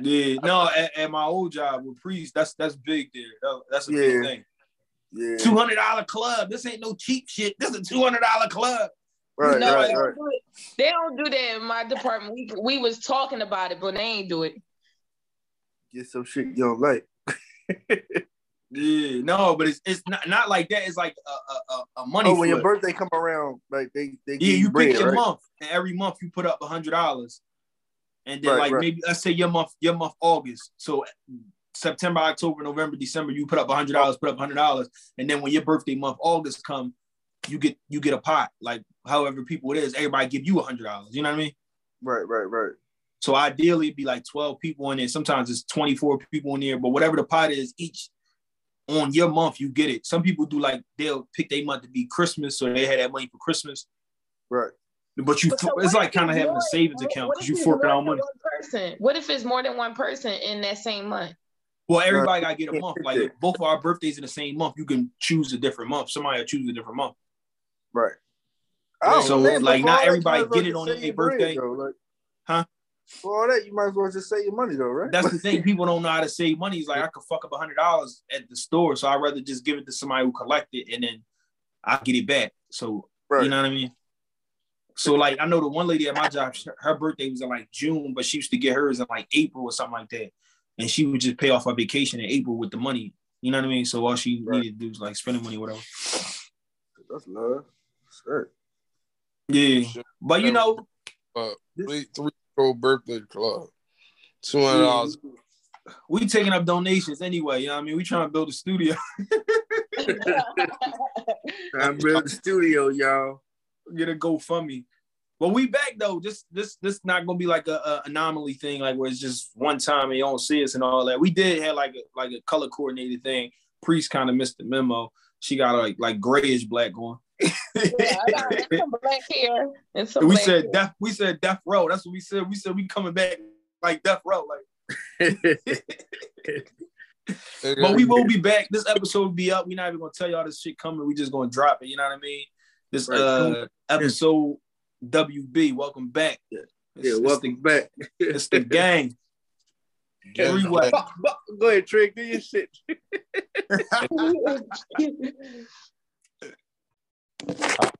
[SPEAKER 3] Yeah. No, at, at my old job with Priest, that's that's big there. That's a
[SPEAKER 4] Yeah.
[SPEAKER 3] big thing.
[SPEAKER 4] Yeah.
[SPEAKER 3] Two hundred dollar club. This ain't no cheap shit. This is a two hundred dollar club.
[SPEAKER 4] Right,
[SPEAKER 5] no,
[SPEAKER 4] right,
[SPEAKER 5] they,
[SPEAKER 4] right.
[SPEAKER 5] don't do they don't do that in my department. We we was talking about it, but they ain't do it.
[SPEAKER 4] Get some shit you don't like.
[SPEAKER 3] Yeah, no, but it's it's not, not like that. It's like a a, a- a money
[SPEAKER 4] oh, when your birthday come around, like they they
[SPEAKER 3] Yeah,
[SPEAKER 4] give
[SPEAKER 3] you
[SPEAKER 4] bread,
[SPEAKER 3] pick your
[SPEAKER 4] right?
[SPEAKER 3] month, and every month you put up a hundred dollars, and then
[SPEAKER 4] Right,
[SPEAKER 3] like
[SPEAKER 4] right.
[SPEAKER 3] maybe let's say your month, your month August. So September, October, November, December, you put up a hundred dollars, put up a hundred dollars, and then when your birthday month August come, you get you get a pot. Like however people it is, everybody give you a hundred dollars. You know what I mean?
[SPEAKER 4] Right, right, right.
[SPEAKER 3] So ideally, it'd be like twelve people in there. Sometimes it's twenty four people in there, but whatever the pot is, each on your month you get it. Some people do like they'll pick their month to be Christmas, so they had that money for Christmas.
[SPEAKER 4] Right.
[SPEAKER 3] But you,
[SPEAKER 5] so
[SPEAKER 3] it's like kind of having
[SPEAKER 5] more-
[SPEAKER 3] a savings account because you
[SPEAKER 5] it's
[SPEAKER 3] forking out money.
[SPEAKER 5] One person. What if it's more than one person in that same month?
[SPEAKER 3] Well, everybody gotta get a month. Like both of our birthdays in the same month, you can choose a different month. Somebody will choose a different month.
[SPEAKER 4] Right.
[SPEAKER 3] So,
[SPEAKER 4] man,
[SPEAKER 3] like, not
[SPEAKER 4] all that, you
[SPEAKER 3] everybody
[SPEAKER 4] might as well
[SPEAKER 3] get it on their birthday.
[SPEAKER 4] though, like-
[SPEAKER 3] Huh?
[SPEAKER 4] For all that, you might as well just save your money though, right?
[SPEAKER 3] That's the thing. People don't know how to save money. It's like I could fuck up a hundred dollars at the store, so I'd rather just give it to somebody who collect it and then I get it back. So
[SPEAKER 4] right.
[SPEAKER 3] you know what I mean. So like I know the one lady at my job, her birthday was in like June, but she used to get hers in like April or something like that, and she would just pay off her vacation in April with the money. You know what I mean? So all she
[SPEAKER 4] Right.
[SPEAKER 3] needed to do was like spending money, whatever.
[SPEAKER 4] That's love. Sure.
[SPEAKER 3] Yeah, but you know,
[SPEAKER 6] three three year old birthday club. Two hundred dollars.
[SPEAKER 3] we taking up donations anyway. You know what I mean? We trying to build a studio.
[SPEAKER 4] I'm building a studio, y'all.
[SPEAKER 3] Get a GoFundMe. But we back though. This this this not gonna be like a, a anomaly thing, like where it's just one time and you don't see us and all that. We did have like a like a color coordinated thing. Priest kind of missed the memo. She got like like grayish black going.
[SPEAKER 5] Yeah, I got some black hair and some
[SPEAKER 3] we
[SPEAKER 5] black
[SPEAKER 3] said
[SPEAKER 5] hair.
[SPEAKER 3] death. We said death row. That's what we said. We said we coming back like death row. Like, but we will be back. This episode will be up. We're not even gonna tell y'all this shit coming. We just gonna drop it. You know what I mean? This uh episode WB. Welcome back. It's,
[SPEAKER 4] yeah, welcome it's
[SPEAKER 3] the, back. it's the gang.
[SPEAKER 4] Go ahead, Trick. Do your shit.